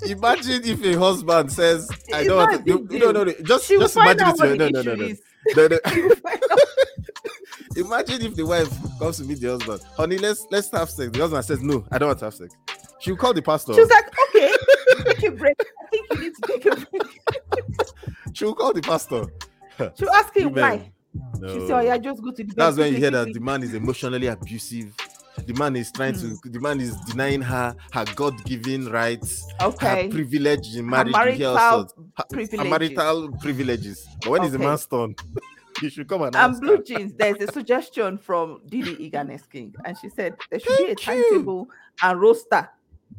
Imagine if a husband says, I don't want to no, no, no, just, She just imagine it. No, no, no, no. *laughs* No, no. Imagine if the wife comes to meet the husband, honey, let's let's have sex. The husband says, No, I don't want to have sex. She'll call the pastor. She's like, okay, take a break. I think you need to take a break. She'll call the pastor. *laughs* She'll ask him why. She said, oh, no. yeah, just go to the. That's when you hear that the man is emotionally abusive. The man is trying Hmm. to. The man is denying her her God-given rights, Okay. her privilege in marriage. all marital. Her- her privileges. marital privileges. But when it's a Okay. man's turn, you should come and And blue her. jeans, there's a suggestion from Didi Eagerness King, and she said there should be a timetable and roster.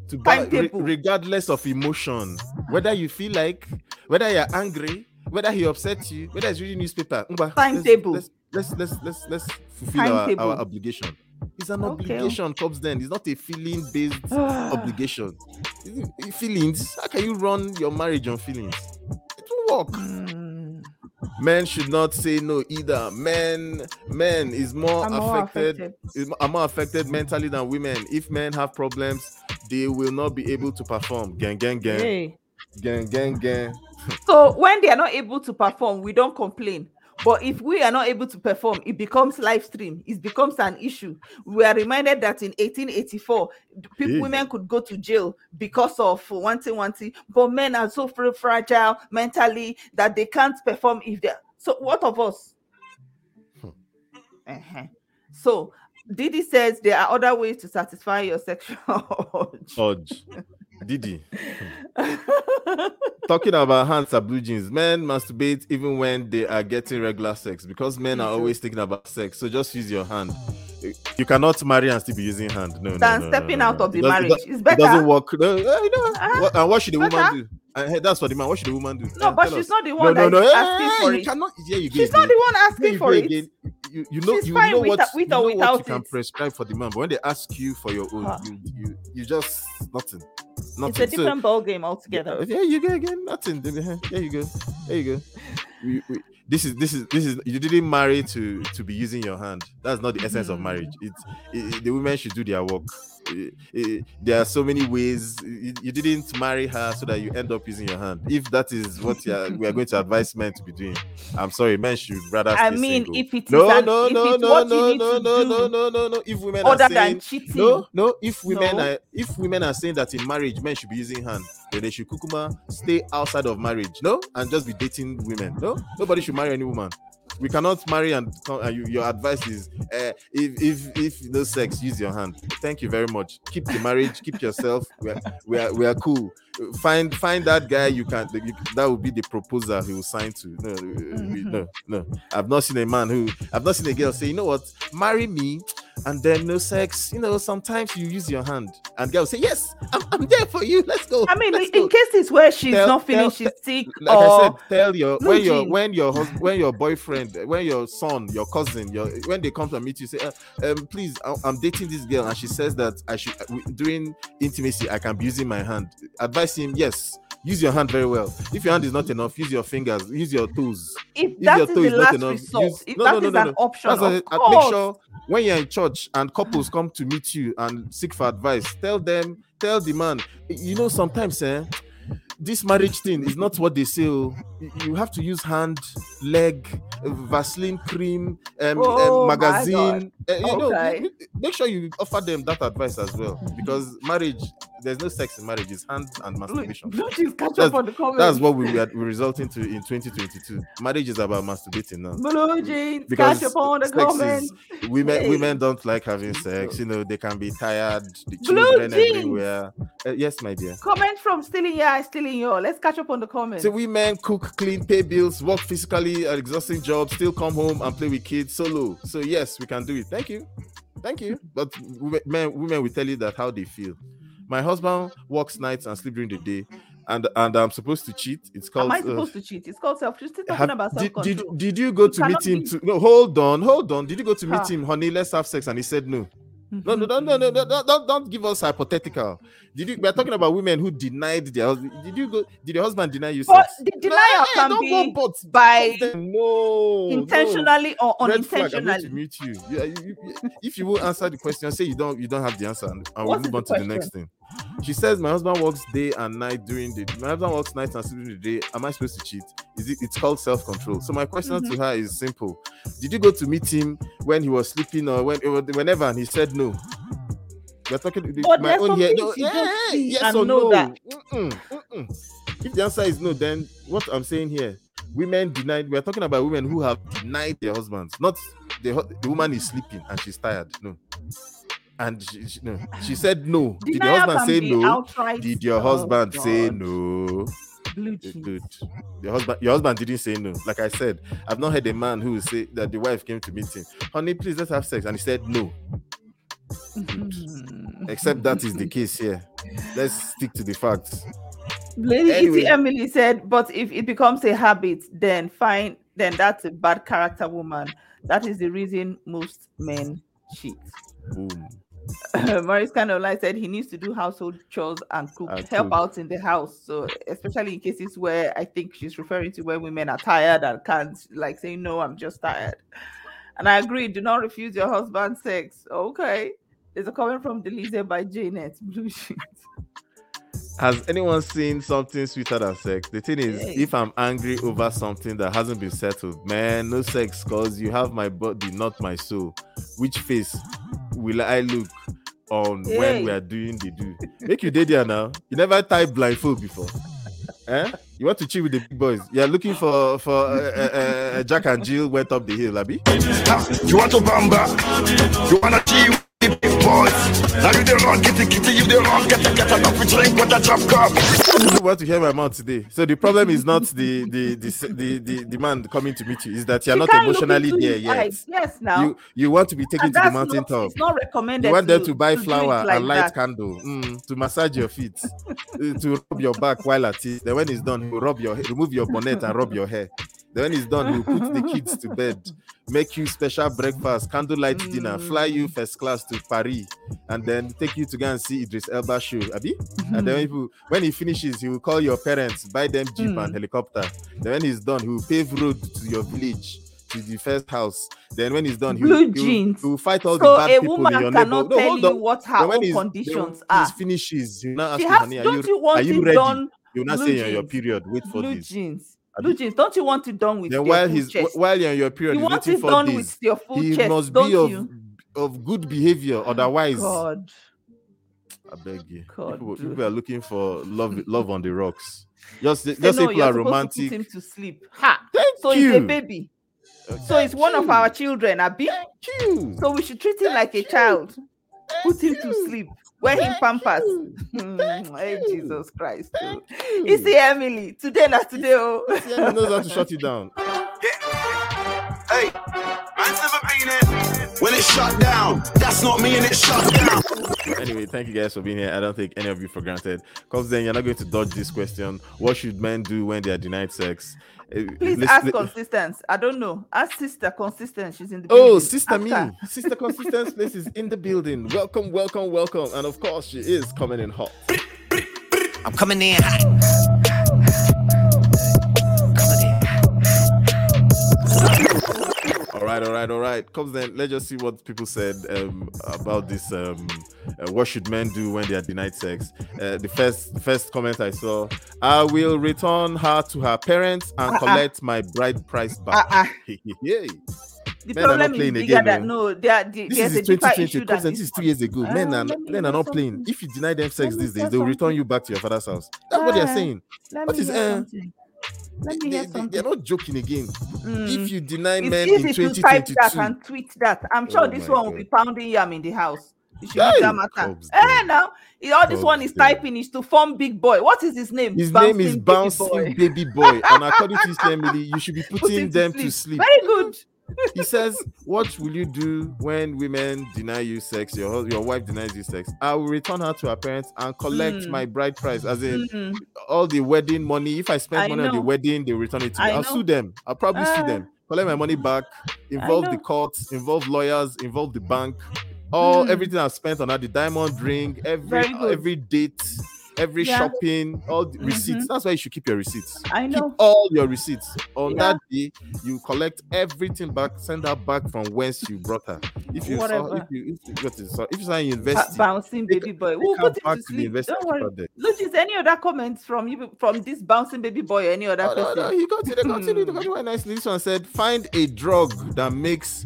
to buy, re- regardless of emotion, whether you feel like, whether you're angry, whether he upset you, whether it's reading newspaper. Let's- Timetable. Let's let's let's let's, let's fulfill our, our obligation. It's an Okay. obligation, comes then. It's not a feeling-based *sighs* obligation. Feelings. How can you run your marriage on feelings? It won't work. Mm, Men should not say no either. Men, men is more more affected, affected. is are more affected mentally than women. If men have problems, they will not be able to perform. Gang, gang, gang, Hey. gang, gang, gang. So when they are not able to perform, we don't complain. But if we are not able to perform, it becomes live stream. It becomes an issue. We are reminded that in 1884, people, Yeah. women could go to jail because of one thing, one thing. But men are so fragile mentally that they can't perform if they. So what of us? Uh-huh. So Didi says there are other ways to satisfy your sexual *laughs* urge. Didi. Talking about hands and blue jeans, men masturbate even when they are getting regular sex because men are always thinking about sex. So just use your hand. You cannot marry and still be using hand. No, no, Than no, no, stepping no, out no. of the It marriage. does- It's It better. doesn't work. No, eh, no. What- and what should the woman do? And hey, that's for the man. What should the woman do? No, Eh, but she's us. not the one no, no. eh, asking eh, for you it. cannot. Yeah, you She's not the one asking you for it. again. You, you know, She's you fine know with what, with you or know what you without can prescribe for the man, but when they ask you for your own, Ah. you, you you just nothing, nothing. It's a So- different ball game altogether. yeah, you go again. Nothing. There you go. There you go. We, we, this is this is this is you didn't marry to to be using your hand. That's not the essence of marriage. It's it, the women should do their work. Eh, eh, there are so many ways. You, didn't marry her so that you end up using your hand. If that is what are, we are going to advise men to be doing, I'm sorry, men should rather. I mean, single. if it is no, an- no, no, no, no, no, no, no, no, no, no. If women other are than cheating. no, no. If women No. are if women are saying that in marriage men should be using hand, they should kukuma stay outside of marriage, no, and just be dating women. No, nobody should marry any woman. We cannot marry and, and you, your advice is uh, if if if no sex, use your hand. Thank you very much. Keep the marriage, keep yourself. We are we are, we are cool. Find find that guy you can you, that will be the proposer he will sign to. No, no, no. I've not seen a man who I've not seen a girl say, you know what, marry me, and then no sex. You know, sometimes you use your hand, and girl say, yes, I'm, I'm there for you. Let's go. I mean, Let's in go." cases where she's Tell- not feeling she's sick like or I said, tell your when your when your husband, when your boyfriend, when your son, your cousin, your when they come to meet you, say, uh, um, please, I- I'm dating this girl, and she says that I should uh, during intimacy I can be using my hand. Advise him, yes, use your hand very well. If your hand is not enough, use your fingers, use your toes. if If that your is toe the is not enough, resort, use- if no, that no, is no, no, an no. option, That's of I- course. make sure when you're in church and couples come to meet you and seek for advice, tell them, tell the man, you know, sometimes, eh, this marriage thing is not what they say. oh. You- have to use hand, leg, uh, Vaseline cream, um, Oh um, magazine. Uh, you know, Okay. you- make sure you offer them that advice as well, because marriage, there's no sex in marriage. It's hand and masturbation. Blue jeans catch That's, up on the comments. that's what we are we're resulting to in 2022. Marriage is about masturbating now Blue jeans because catch up on the sex is- comments. women Hey. women don't like having sex. You know they can be tired. The Blue jeans. everywhere. Uh, yes, my dear. Comment from stealing your eye, stealing your. Let's catch up on the comments. So women cook, clean, pay bills, work physically, an exhausting job, still come home and play with kids solo. So yes, we can do it. Thank you, thank you. But women, men, women will tell you that how they feel. My husband works nights and sleep during the day. and and I'm supposed to cheat. It's called. Am I uh, supposed to cheat? It's called self. Still talking have- about self did, control. did, did you go to meet him be- to no hold on hold on did you go to meet Huh. him honey let's have sex and he said no no no no no no no don't, don't, don't give us hypothetical did you we're talking about women who denied their husband did you go did your husband deny you But sex the denial hey, can be go but by no intentionally or no. Red flag, I'm going to unintentionally. mute you. You- you- you- If you will answer the question, say you don't you don't have the answer, and, and we'll move on to the next thing. She says, "My husband works day and night during the. My husband works night and sleep during the day. Am I supposed to cheat? Is it? It's called self control. So my question Mm-hmm. to her is simple: Did you go to meet him when he was sleeping or when whenever and he said no? We're talking But my own here. No, eh, see yes or no? Mm-mm, mm-mm. If the answer is no, then what I'm saying here, women denied. We're talking about women who have denied their husbands, not the the woman is sleeping and she's tired. No, and she, she- no, she *sighs* said no. Did your husband say no? Did your Oh, husband say no? Blue. Good. Your husband, your husband didn't say no. Like I said, I've not heard a man who will say that the wife came to meet him, honey, please let's have sex, and he said no. *laughs* Except that is the case here. Let's stick to the facts. Lady Anyway. Emily said, but if it becomes a habit, then fine, then that's a bad character woman. That is the reason most men cheat. Boom. *laughs* Maurice kind of like said he needs to do household chores and cook, help cook. out in the house. So especially in cases where I think she's referring to where women are tired and can't like say no, I'm just tired. And I agree, do not refuse your husband sex. Okay. There's a comment from Delize by Janet *laughs* Blue Sheet. Has anyone seen something sweeter than sex? The thing is, Hey. if I'm angry over something that hasn't been settled, man, no sex, cause you have my body, not my soul. Which face will I look on when we are doing the do? Make you did there now. You never type blindfold before. Eh? You want to chill with the big boys? You're looking for for uh, uh, uh, Jack and Jill went up the hill, Abby. You want to bamba? You wanna cheat with the big boys? Now you the wrong, kitty kitty, you the wrong, get a get enough to drink with a drop cup. You want to hear my mouth today. So the problem is not the the the the, the, the man coming to meet you, is that you're She not emotionally there his yet. eyes. Yes, now. You you want to be taken to the mountain not- top. It's not recommended. You want them to, to buy do it flower like and light that. candle mm, to massage your feet, uh, to rub your back while at it. Then when it's done, he'll rub your remove your bonnet and rub your hair. Then when it's done, he'll put the kids to bed, *laughs* make you special breakfast, candlelight dinner, fly you first class to Paris, and then take you to go and see Idris Elba show, Abi. And then people, when he finishes, he will call your parents, buy them jeep Mm. and helicopter. Then when he's done, he will pave road to your village. To the first house. Then when he's done, he will, he will- jeans. he will fight all So the bad a people woman in your cannot neighborhood. No, tell hold you on. what her when own then conditions are. He finishes. You now ask has, honey, are you, you want are you it ready? done? You not blue say you're on your period. Wait for Blue this. jeans. Jeans. Don't you want it done with Then your while full he's chest? while you're on your period, You want it done this. with your full he chest, must be of you? of good behavior. Oh, otherwise, God. I beg you. God, People, people are looking for love love on the rocks. Just just say people are supposed to romantic. put him to sleep. Ha. Thank so you. he's a baby. Uh, so it's one of our children, Abi. you. So we should treat him like a child. Put him to sleep. Wear him pampers. *laughs* Hmm, hey, Jesus Christ. oh. You see, Emily, today not today. Oh. He knows how to shut it down. *laughs* Hey, man's never been it. When it's shut down, that's not me and it's shut down. Anyway, thank you guys for being here. I don't take any of you for granted. Because then you're not going to dodge this question. What should men do when they are denied sex? Please listen- ask li- consistence. I don't know. Ask sister consistence. She's in the building. Oh, building. sister Ask me, her. sister consistence place is in the building. Welcome, welcome, welcome. And of course, she is coming in hot. I'm coming in hot. All right, all right, all right. Comes then. Let's just see what people said um, about this. Um, uh, what should men do when they are denied sex? Uh, the first, the first comment I saw: I will return her to her parents and Uh-uh. collect my bride price back. Uh-uh. *laughs* Yay. The Men are not problem is playing bigger again, than no. no. There, the, This is a 2020. issue Comes this is two years ago. Uh, men are men are not playing. something. If you deny them sex these days, they will return you back to your father's house. That's what they're Ah, saying. Let What me is hear uh. Let me they, hear they, something. they're not joking again. Mm. If you deny It's men in easy to type that and tweet that. I'm sure Oh this one will be pounding yam in the house. You should Hey, matter. Eh, now all this one is then. typing is to form big boy. What is his name? his name is Baby Boy. Baby Boy, and according to his family, you should be Put *laughs* putting them to sleep. Very good. *laughs* He says, "What will you do when women deny you sex? Your your wife denies you sex. I will return her to her parents and collect Mm. my bride price, as in Mm. all the wedding money. If I spend I money on the wedding, they return it to me. I'll sue them. I'll probably sue Ah. them. Collect my money back. Involve the courts. Involve lawyers. Involve the bank. All Hmm. everything I've spent on that, the diamond ring, every every date, every Yeah. shopping, all the receipts. Mhm. That's why you should keep your receipts. I know. Keep all your receipts. On Yeah. that day, you collect everything back, send her back from whence you brought her. If you saw, if you if you got it, so if you say you Ba- invest, bouncing baby boy. We'll put it back to sleep. Don't worry. Logis, any other comments from you from this bouncing baby boy or any other Oh, no, person? no, he got it. They continued. They nicely. This one said, "Find a drug that makes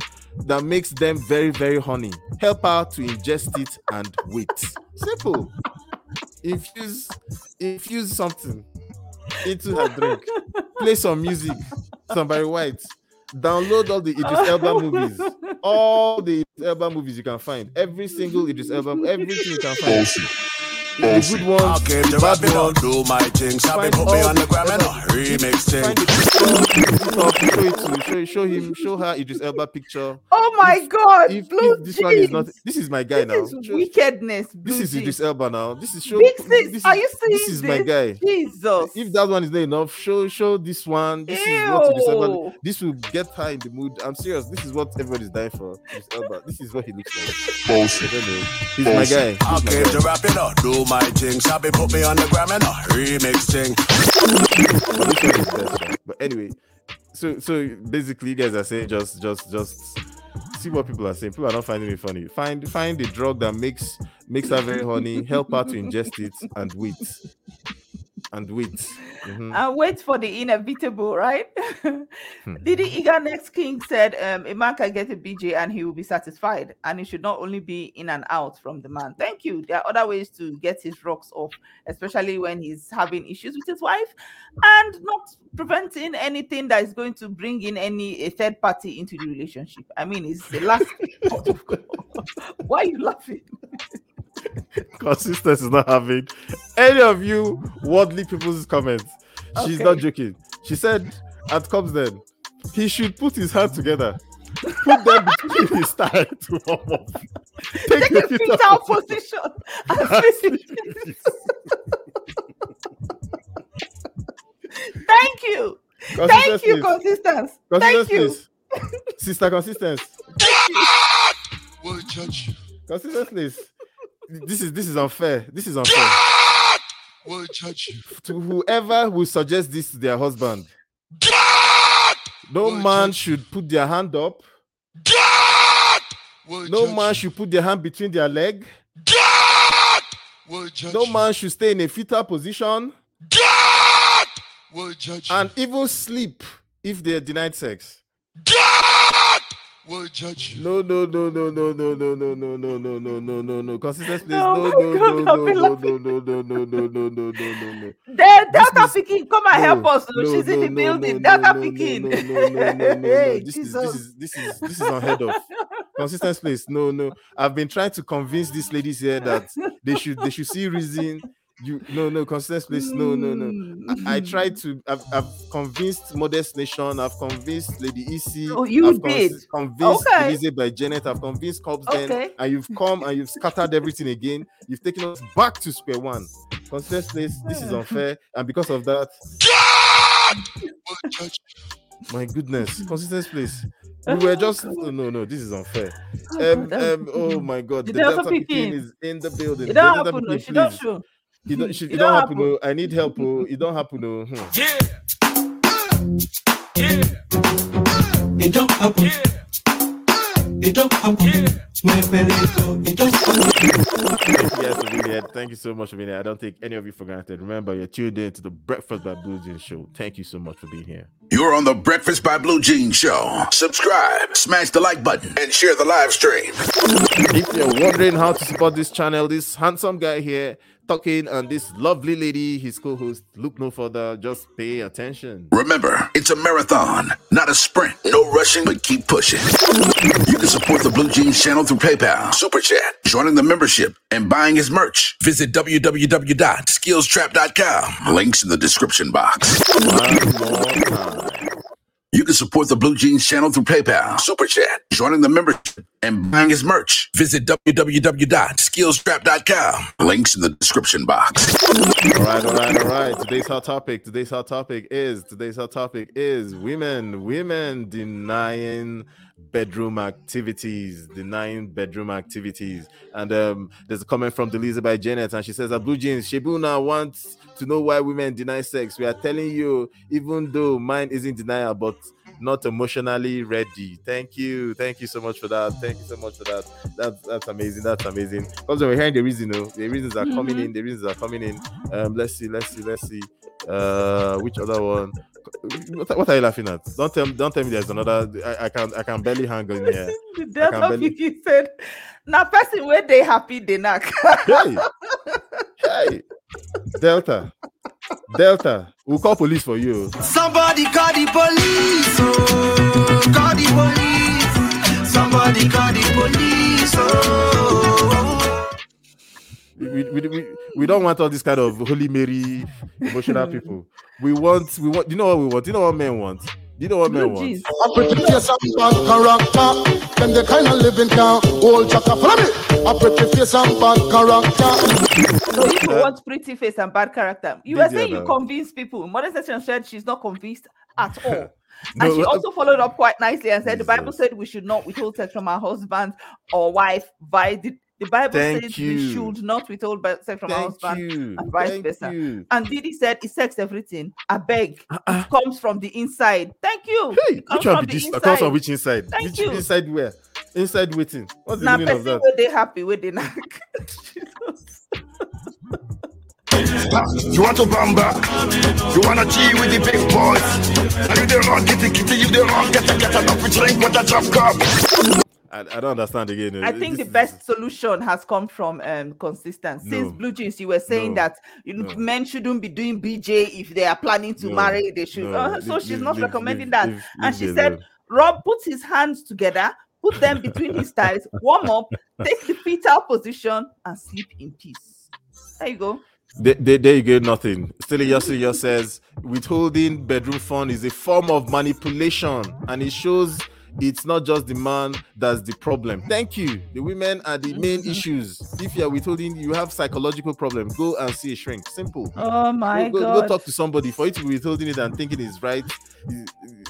that makes them very, very horny. Help her to ingest it and wait. Simple. Infuse, infuse something into her drink. Play some music. some Somebody White. Download all the Idris Elba *laughs* movies. All the Idris Elba movies you can find. Every single Idris Elba, everything you can find. The good ones, I came the to rap bad it up, do my thing. Sabi Find put me on the the- gram and a remix thing. Find the *laughs* TikTok, show it show, show him, show her Idris Elba picture. Oh my god, If, blue if this one is not, this is my guy now. Is Show- wickedness. this blue is. Idris Elba now. This is show. Big sis, this are is- you seeing This is my guy. Jesus. If that one is not enough, show show this one. This is what Idris Elba. This will get her in the mood. I'm serious. This is what everybody's dying for. Idris Elba. This is what he looks like. Bullshit. I don't know. He's my guy. I He's my guy. to rap it up, do my thing. Sabi put me on the gram and a remix thing. But anyway, so so basically, you guys are saying just just just see what people are saying. People are not finding it funny. Find find the drug that makes makes her very horny. Help her to ingest it and wait and wait. Mhm. and wait for the inevitable, right? Hmm. *laughs* Didi Iga Next King said um, a man can get a BJ and he will be satisfied, and it should not only be in and out from the man. Thank you. There are other ways to get his rocks off, especially when he's having issues with his wife, and not preventing anything that is going to bring in any a third party into the relationship. I mean, it's the last. *laughs* port of call. Why are you laughing? *laughs* *laughs* Consistency is not having any of you worldly people's comments. She's Okay. not joking. She said at Cubs Den he should put his hand together. Put them between his thigh to warm up. Take, Take the a feet fetal out. position. and sleep. *laughs* Thank you. Thank you, consistence. Thank you. Sister consistency. *laughs* Sister consistence. Consistency. This is this is unfair. This is unfair. God will judge you. To whoever will suggest this to their husband. No man should put their hand up. No man should put their hand between their leg. No man should stay in a fetal position. And even sleep if they are denied sex. No, no, no, no, no, no, no, no, no, no, no, no, no, no, no. Consistency, please. Oh No, no, no, no, no, no, no, no, no, no, no, no, no, no. Delta is- Pikin, come and help us. oh, no, She's in the building. no, Delta no, no, Pikin. no, no, no, no, no, no. Hey, This is this is this is this is unheard of. Consistency, please. No, no. I've been trying to convince these ladies here that they should they should see reason. You no no consistency, please. No no no. I, I tried to. I've, I've convinced Modest Nation. I've convinced Lady EC. Oh, you I've did? convinced Okay. Elizabeth by Janet. I've convinced Cubs Okay. then, and you've come and you've scattered everything again. You've taken us back to square one. Consistency, please. This is unfair, and because of that, God! my goodness, consistency, please. We were just oh, no, no. This is unfair. Um, God, um, oh my God, You the don't Delta have to Peking pick is in the building. It The Delta happen. no. She don't please. Show. It don't, she, It it don't don't happen. happen. I need help. Oh. It don't happen. Oh. Hmm. It don't happen. It don't happen. My belly go. It don't happen. Thank you guys for being here. Thank you so much for being here. I don't take any of you for granted. Remember, you're tuned in to the Breakfast by Blue Jeans show. Thank you so much for being here. You're on the Breakfast by Blue Jean Show. Subscribe, smash the like button, and share the live stream. If you're wondering how to support this channel, this handsome guy here talking and this lovely lady, his co-host, look no further. Just pay attention. Remember, it's a marathon, not a sprint. No rushing, but keep pushing. You can support the Blue Jeans channel through PayPal, Super Chat, joining the membership, and buying his merch. Visit www.skillstrap.com. Links in the description box. Ah, You can support the Blue Jeans channel through PayPal, Super Chat, joining the membership, and buying his merch. Visit www.skillstrap.com. Links in the description box. All right, all right, all right. Today's hot topic. Today's hot topic is today's hot topic is women, women denying bedroom activities, denying bedroom activities. And um, there's a comment from Delisa by Janet, and she says, "A blue jeans, Shebuna wants to know why women deny sex. We are telling you, even though mine isn't denial, but not emotionally ready. Thank you, thank you so much for that. Thank you so much for that. That's that's amazing. That's amazing. Because we're hearing the reason, though. The reasons are coming Mhm. in. The reasons are coming in. Um, let's see, let's see, let's see. Uh, which other one? What, what are you laughing at? Don't tell me. Don't tell me there's another. I, I can I can barely hang on here. *laughs* The I can Delta barely- Vicky said, "Now, person where they happy they knock." Hey, hey, Delta, Delta. We'll call police for you. Somebody call the police, oh, call the police. Somebody call the police, oh. We, we, we, we don't want all this kind of holy mary emotional people we want we want you know what we want you know what men want you know what men want A pretty face and bad character. Them the kind of living can hold chaka. Follow me. A pretty face and bad character. So if you want pretty face and bad character, you were saying you now. convince people. Modest Nation said she's not convinced at *laughs* all. and No, she uh, also followed up quite nicely and said the Bible said we should not withhold sex from our husband or wife. By the, the Bible Thank says you. we should not withhold by- sex from our Thank husband you. and vice Thank versa. you. And Didi said it's sex everything. I beg. Uh-uh. It comes from the inside. Thank you. It comes which one from be the this inside. comes from which inside Thank which you. inside where inside waiting what's the Now, meaning of person that where they happy, where they not. *laughs* You want to bamba? You wanna G with the big boys? Are you the wrong kitty kitty? You the wrong get a get enough to drink with a drop cup. I, I don't understand again I think the This- best solution has come from um consistency. Since No. Blue Jeans, you were saying No. that you know, No. men shouldn't be doing BJ if they are planning to marry. They should. Uh, so Leave- she's not leave- recommending leave- that. and she said, alone. Rob put his hands together, put them between his thighs, warm up, take the fetal position, and sleep in peace. There you go. There, there, there you go, nothing. Still, Yosiyo says withholding bedroom fund is a form of manipulation, and it shows it's not just the man that's the problem. Thank you. The women are the main issues. If you're withholding, you have psychological problems. Go and see a shrink. Simple. Oh my go, go, God. go talk to somebody for you to be withholding it and thinking it's right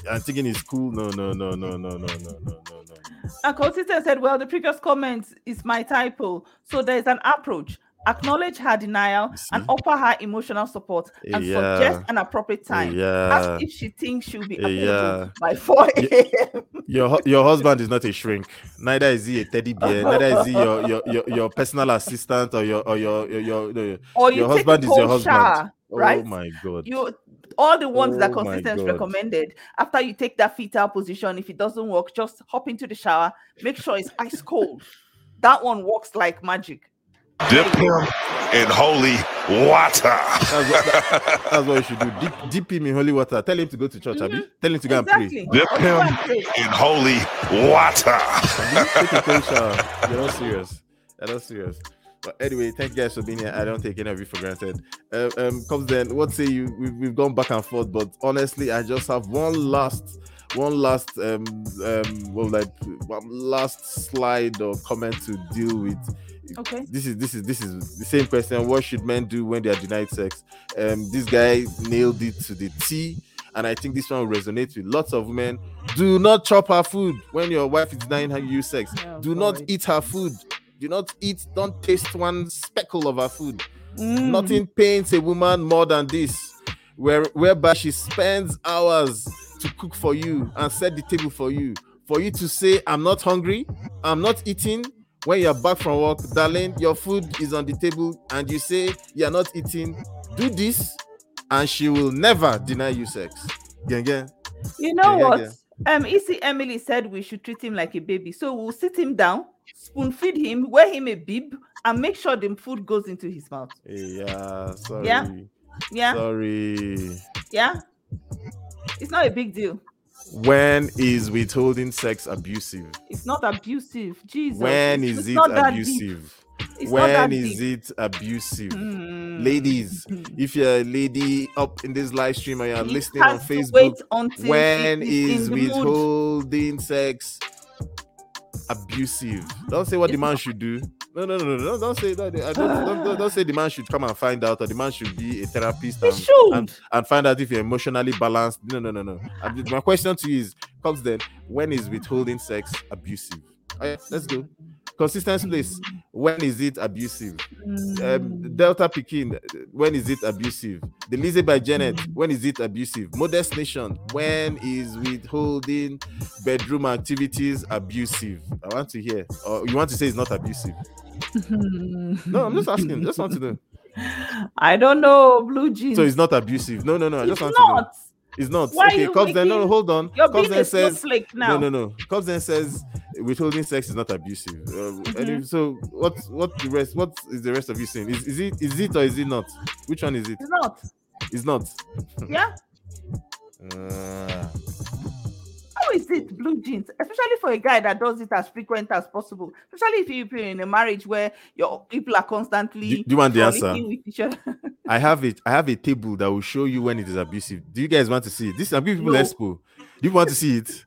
and thinking it's cool. No, no, no, no, no, no, no, no, no, no. And Consistent said, Well, the previous comment is my typo. So there's an approach. Acknowledge her denial and offer her emotional support and Yeah. suggest an appropriate time. Yeah. Ask if she thinks she'll be available Yeah. by 4 a.m. Your your husband is not a shrink. Neither is he a teddy bear. *laughs* Neither is he your your, your, your personal assistant or your or your your your, your, Or you your husband is your husband. shower, oh right? Oh my god. You all the ones that Oh my consistent recommended after you take that fetal position, if it doesn't work, just hop into the shower, make sure it's ice cold. That one works like magic. Dip him in holy water. That's what, that- that's what you should do. *laughs* Dip, dip him in holy water. Tell him to go to church, Abi. Tell him to go Mm-hmm. Exactly. and pray. Dip him in holy water. Take a cold shower. You're not serious. You're not serious. But anyway, thank you guys for being here. I don't take any of you for granted. Uh, um, Cubs Den. What say you? We've, we've gone back and forth, but honestly, I just have one last, one last, um, um, well, like one last slide or comment to deal with. Okay. This is this is this is the same question. What should men do when they are denied sex? Um, this guy nailed it to the T, and I think this one will resonate with lots of men Do not chop her food when your wife is denying her you sex. do not eat her food. Do not eat. Don't taste one speckle of her food. Mm. Nothing pains a woman more than this, where whereby she spends hours to cook for you and set the table for you. For you to say, "I'm not hungry. I'm not eating." When you're back from work, darling, your food is on the table, and you say you're not eating. Do this, and she will never deny you sex. Gang, gang. You know Yeah, yeah, what? yeah. Um, EC Emily said we should treat him like a baby. So we'll sit him down, spoon feed him, wear him a bib, and make sure the food goes into his mouth. Yeah, sorry. Yeah. Yeah. Sorry. Yeah. It's not a big deal. When is withholding sex abusive? It's not abusive. Jesus. When is it's- it not abusive? It's not when is deep. it abusive? Hmm. Ladies, *laughs* if you're a lady up in this live stream and you're listening on Facebook, when is until when she is is in the mood. withholding sex abusive? Don't say what the man should do. No, no, no, no, no. Don't say that. Don't, don't, don't, don't say the man should come and find out, or the man should be a therapist He and, and, and find out if you're emotionally balanced. No, no, no, no. My question to you is: Cubs Den, when is withholding sex abusive? Alright, let's go. Consistency, please. When is it abusive? Um, Delta Pikin, when is it abusive? The Lizzie by Janet, when is it abusive? Modest Nation, when is withholding bedroom activities abusive? I want to hear. Or you want to say it's not abusive? No, I'm just asking. Just want to know. *laughs* I don't know, blue jeans. So it's not abusive. No, no, no. I just It's want to know. It's not. Why okay, Cubs Den no, hold on. You're Cubs Den says snowflake no, now. no, no. Cubs Den says withholding sex is not abusive. Uh, Mm-hmm. so what? What the rest? What is the rest of you saying? Is, is it? Is it or is it not? Which one is it? It's not. It's not. Yeah. *laughs* Uh, How is it blue jeans? Especially for a guy that does it as frequent as possible. Especially if you're in a marriage where your people are constantly Do- do you want the answer? with each other. I have it. I have a table that will show you when it is abusive. Do you guys want to see it? This I'm giving people No. expo. Do you want to see it?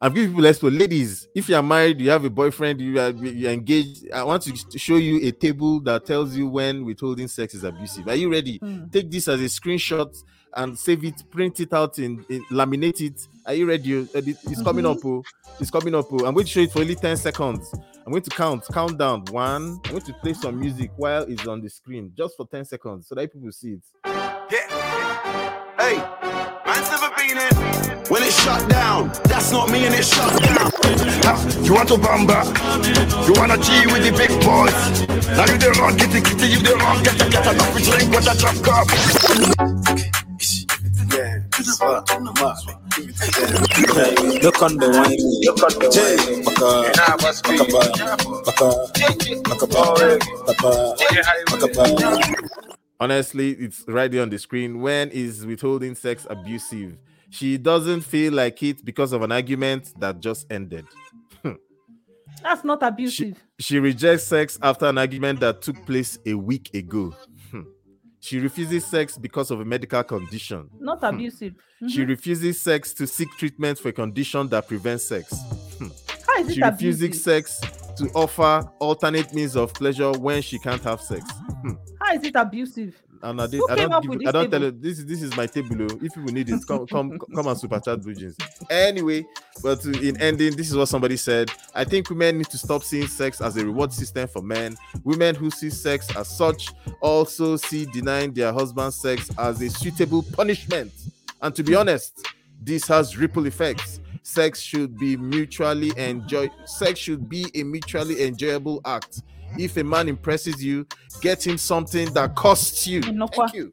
I'm giving people expo. Ladies, if you are married, you have a boyfriend, you are you are engaged. I want to show you a table that tells you when withholding sex is abusive. Are you ready? Hmm. Take this as a screenshot and save it, print it out, in, in laminate it. Are you ready? Uh, it- It's coming Mhm. up. Oh. It's coming up. Oh. I'm going to show it for only 10 seconds. I'm going to count, count down. One. I'm going to play some music while it's on the screen, just for 10 seconds, so that people see it. Hey, man's never been in. When it's shut down, that's not me and it's shut down. You want to bamba? You wanna G with the big boys? Now you the wrong, kitty kitty, you the wrong, get a get enough to drink with a drop cup. Look on the wine, look on the wine. Honestly, it's right there on the screen. When is withholding sex abusive? She doesn't feel like it because of an argument that just ended. *laughs* That's not abusive. She rejects sex after an argument that took place a week ago. Hmm. She refuses sex because of a medical condition. not abusive. She Mhm. refuses sex to seek treatment for a condition that prevents sex. Hmm. How is it She refuses abusive? sex to offer alternate means of pleasure when she can't have sex. Hmm. How is it abusive? And I, did, I don't, give, I don't tell you this. is This is my table. oh. If people need it, come, *laughs* come, come and super chat Bridges. Anyway, but in ending, this is what somebody said. I think women need to stop seeing sex as a reward system for men. Women who see sex as such also see denying their husband sex as a suitable punishment. And to be honest, this has ripple effects. Sex should be mutually enjoy. Sex should be a mutually enjoyable act. If a man impresses you, get him something that costs you. Thank you.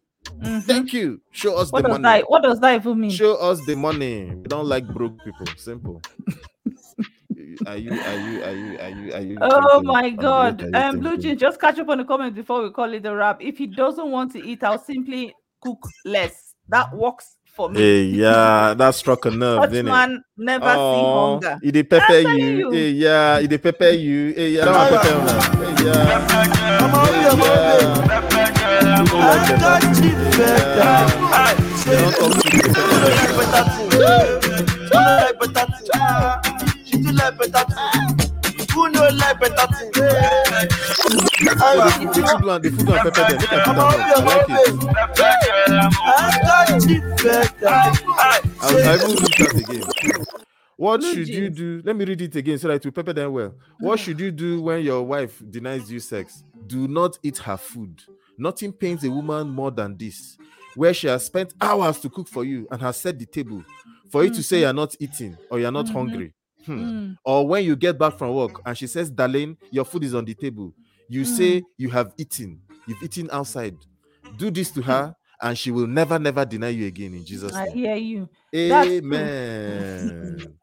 Thank you. Show us What the money. that what does that even mean? Show us the money. We don't like broke people. Simple. *laughs* are you? Are you? Are you? Are you? Are you? Oh my god. you Um Blue Jean, just catch up on the comments before we call it a wrap. If he doesn't want to eat, I'll simply cook less. That works for me. Hey, yeah, *laughs* that struck a nerve, Such didn't it? man never see Aw, hunger. He dey pepper you. you. Hey, yeah, he dey pepper you. Hey, yeah, that one pepper una. Hey, yeah. Hey, yeah. You don't like pepper. Yeah. You don't talk to me, Who know better thing? The, the food one, the food one pepper them. Make I put am up. I like it. I, I even read that again. What Blue should you do? Let me read it again so that it will pepper them well. What should you do when your wife denies you sex? Do not eat her food. Nothing pains a woman more than this, where she has spent hours to cook for you and has set the table for you to say you're not eating or you're not Mhm. hungry. Hmm. Mm. Or when you get back from work and she says, Darlene, your food is on the table. You say you have eaten, you've eaten outside. Do this to her, and she will never, never deny you again in Jesus' I hear you. Amen.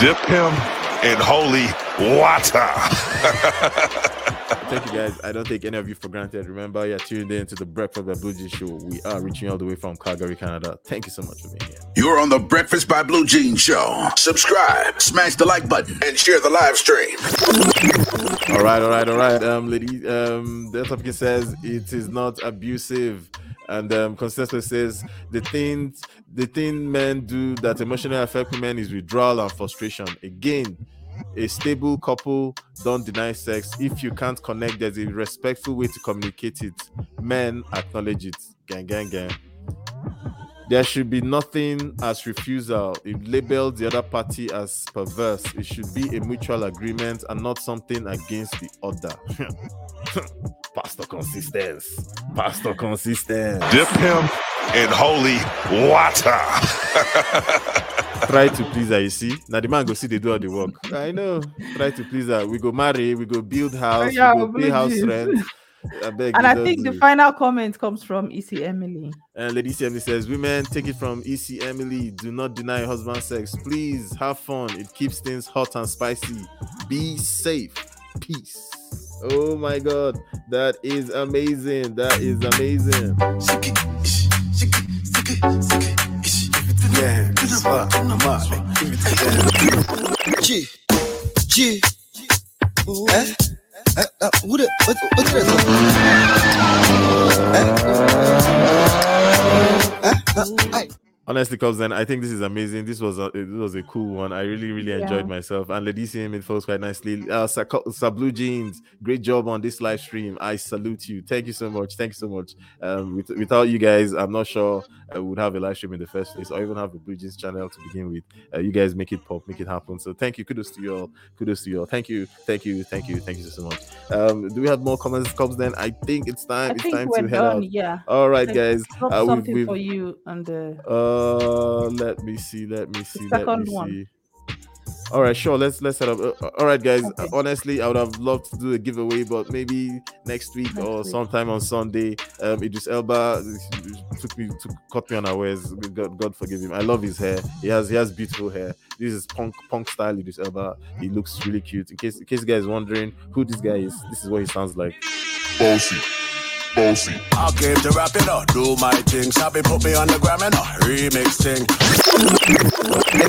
Dip him in holy water. thank you guys. I don't take any of you for granted. Remember, you're tuned in to the Breakfast by Blue Jeans show. We are reaching all the way from Calgary, Canada. Thank you so much for being here. You're on the Breakfast by Blue Jeans show. Subscribe, smash the like button, and share the live stream. All right, all right, all right. Um, lady, um, the topic says it is not abusive. And um, consensus says the thing the thing men do that emotionally affect women is withdrawal and frustration. Again, a stable couple don't deny sex. If you can't connect, there's a respectful way to communicate it. Men acknowledge it. Gang, gang, gang. There should be nothing as refusal. It labels the other party as perverse. It should be a mutual agreement and not something against the other. *laughs* Pastor consistence. Pastor consistence. Dip him in holy water. *laughs* Try to please her, you see. Now the man go see they do all the work. I know. Try to please her. We go marry, we go build house, Yeah, we go pay house rent. I beg And you, I think do the final comment comes from EC Emily. And Lady Emily says, Women, take it from EC Emily. Do not deny your husband sex. Please have fun. It keeps things hot and spicy. Be safe. Peace. Oh my god. That is amazing. That is amazing. Yeah, I'm up. G, G, eh? Eh, uh, who what's this? Eh? Eh? Uh, I, Honestly, Cubs Den I think this is amazing. This was a this was a cool one. I really really enjoyed myself. And Lady CM it folks quite nicely. Uh, Blue Jeans, great job on this live stream. I salute you. Thank you so much. Thank you so much. Um, with, without you guys, I'm not sure I would have a live stream in the first place, or even have a Blue Jeans channel to begin with. Uh, you guys make it pop, make it happen. So thank you. Kudos to you all. Kudos to you all. Thank you. Thank you. Thank you. Thank you so much. Um, do we have more comments? Cubs Den? I think it's time. I it's time to head done. out. Yeah. All right, guys. Uh, we've- something we've- for you on the. uh, let me see. Let me see. Let second me one. see. All right, sure. Let's let's set up. Uh, all right, guys. uh, Honestly, I would have loved to do a giveaway, but maybe next week Next or week. sometime on Sunday. Um, Idris Elba took me to caught me unawares. God, God forgive him. I love his hair. He has he has beautiful hair. This is punk punk style Idris Elba. He looks really cute. In case in case you guys wondering who this guy is, this is what he sounds like. Bossy. Bossy. I came to rap it up, do my thing. Sabi put me on the gram and a remix thing.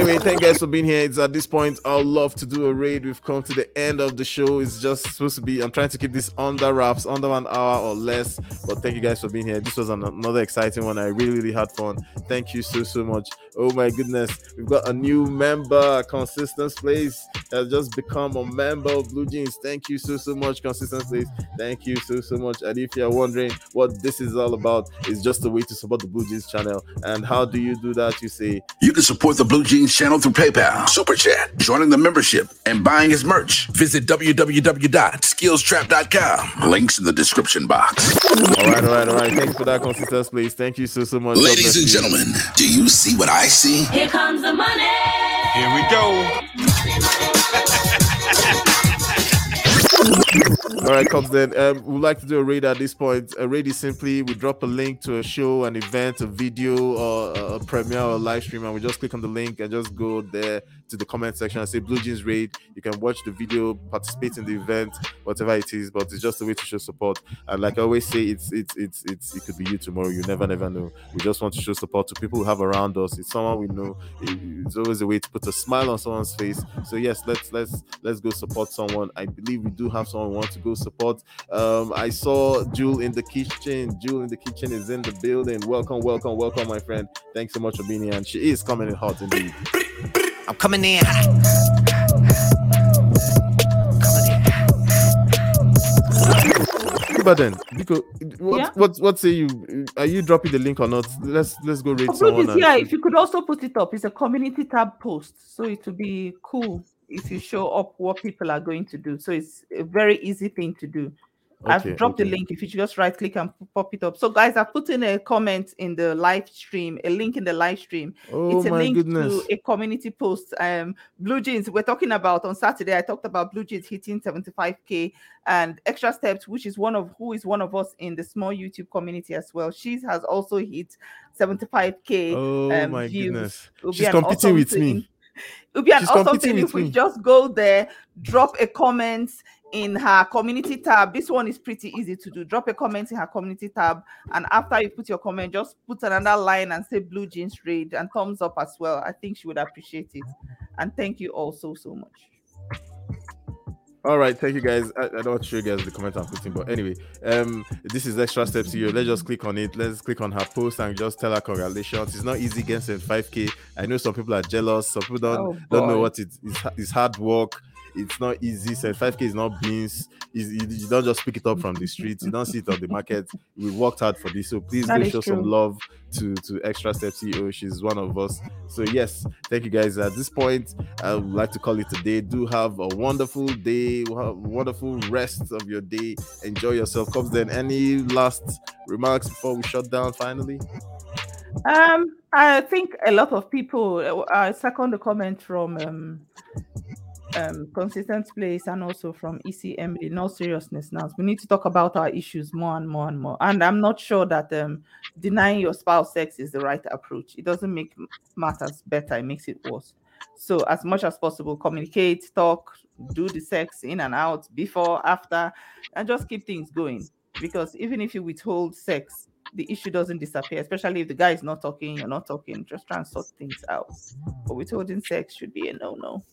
Anyway, thank you guys for being here. It's at this point I'd love to do a raid. We've come to the end of the show. It's just supposed to be. I'm trying to keep this under wraps, under one hour or less. But thank you guys for being here. This was an, another exciting one. I really, really had fun. Thank you so so much. Oh my goodness, we've got a new member, Consistence Place, has just become a member of Blue Jeans. Thank you so so much, Consistence Place. Thank you so so much. And if you're wondering what this is all about, it's just a way to support the Blue Jeans channel. And how do you do that? You say You can support the Blue Jeans channel through PayPal, Super Chat, joining the membership, and buying his merch. Visit www.skillstrap.com. Links in the description box. All right, all right, all right. Thanks for that consistence, please. Thank you so so much. Ladies and gentlemen, do you see what I see? Here comes the money. Here we go. All right, Cubs Den. Um, we'd like to do a raid at this point. A raid is simply we drop a link to a show, an event, a video, or a, premiere or a live stream, and we just click on the link and just go there to the comment section and say Blue Jeans Raid. You can watch the video, participate in the event, whatever it is, but it's just a way to show support. And like I always say, it's it's it's it's it could be you tomorrow. You never never know. We just want to show support to people we have around us. It's someone we know. It's always a way to put a smile on someone's face. So yes, let's let's let's go support someone. I believe we do have someone want to go support. Um, I saw Jewel in the kitchen. Jewel in the kitchen is in the building. Welcome, welcome, welcome, my friend. Thanks so much for being here. And she is coming in hot indeed. I'm coming in hot. But then, because what Yeah? what what say you? Are you dropping the link or not? Let's let's go rate Upload someone. this and If you could also put it up, it's a community tab post, so it would be cool if you show up what people are going to do. So it's a very easy thing to do. Okay, I've dropped the link. If you just right click and pop it up. So, guys, I've put in a comment in the live stream, a link in the live stream. Oh it's a my link goodness. to a community post. Um, Blue Jeans. We're talking about on Saturday. I talked about Blue Jeans hitting 75k and Extra Steps, which is one of who is one of us in the small YouTube community as well. She has also hit 75k. Oh um, my views. goodness. It would be She's competing awesome with me. It would be an She's awesome thing if we me. just go there, drop a comment, in her community tab. This one is pretty easy to do. Drop a comment in her community tab, and after you put your comment, just put another line and say Blue Jeans Raid and thumbs up as well. I think she would appreciate it. And thank you all so so much. All right, thank you guys. I, I don't want to show you guys the comment I'm putting, but anyway, um, this is extra steps here. Let's just click on it. Let's click on her post and just tell her congratulations. It's not easy getting 5k. I know some people are jealous. Some people don't Oh, don't know what it is. It's hard work. It's not easy. Five K is not beans. Is you, don't just pick it up from the streets. You don't see it on the market. We worked hard for this, so please That show some love to to Extra Step CEO. She's one of us. So yes, thank you guys. At this point, I would like to call it a day. Do have a wonderful day, wonderful rest of your day. Enjoy yourself. Cubs Den. Any last remarks before we shut down? Finally, Um, I think a lot of people. uh, I second the comment from um, um, consistent place and also from ECM. In all seriousness, now we need to talk about our issues more and more and more. And I'm not sure that um, denying your spouse sex is the right approach. It doesn't make matters better. It makes it worse. So as much as possible, communicate, talk, do the sex in and out, before, after, and just keep things going. Because even if you withhold sex, the issue doesn't disappear, especially if the guy is not talking, you're not talking, just try and sort things out. But withholding sex should be a no-no.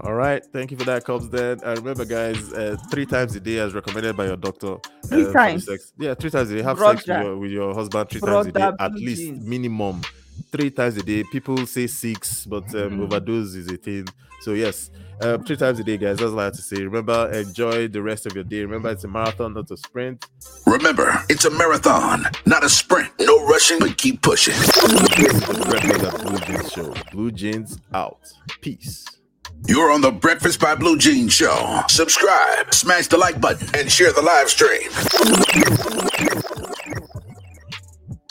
All right. Thank you for that, Cubs Den. And remember, guys, uh, three times a day as recommended by your doctor. Three uh, times. Sex. Yeah, three times a day. Have sex with your, with your husband three times a day, Brother at least minimum. Three times a day. People say six, but um, Mhm. overdose is a thing. So yes, um, three times a day, guys. That's all I have to say. Remember, enjoy the rest of your day. Remember, it's a marathon, not a sprint. Remember, it's a marathon, not a sprint. No rushing, but keep pushing. Breakfast at Blue Jeans Show. Blue Jeans out. Peace. You're on the Breakfast by Blue Jean Show. Subscribe, smash the like button, and share the live stream.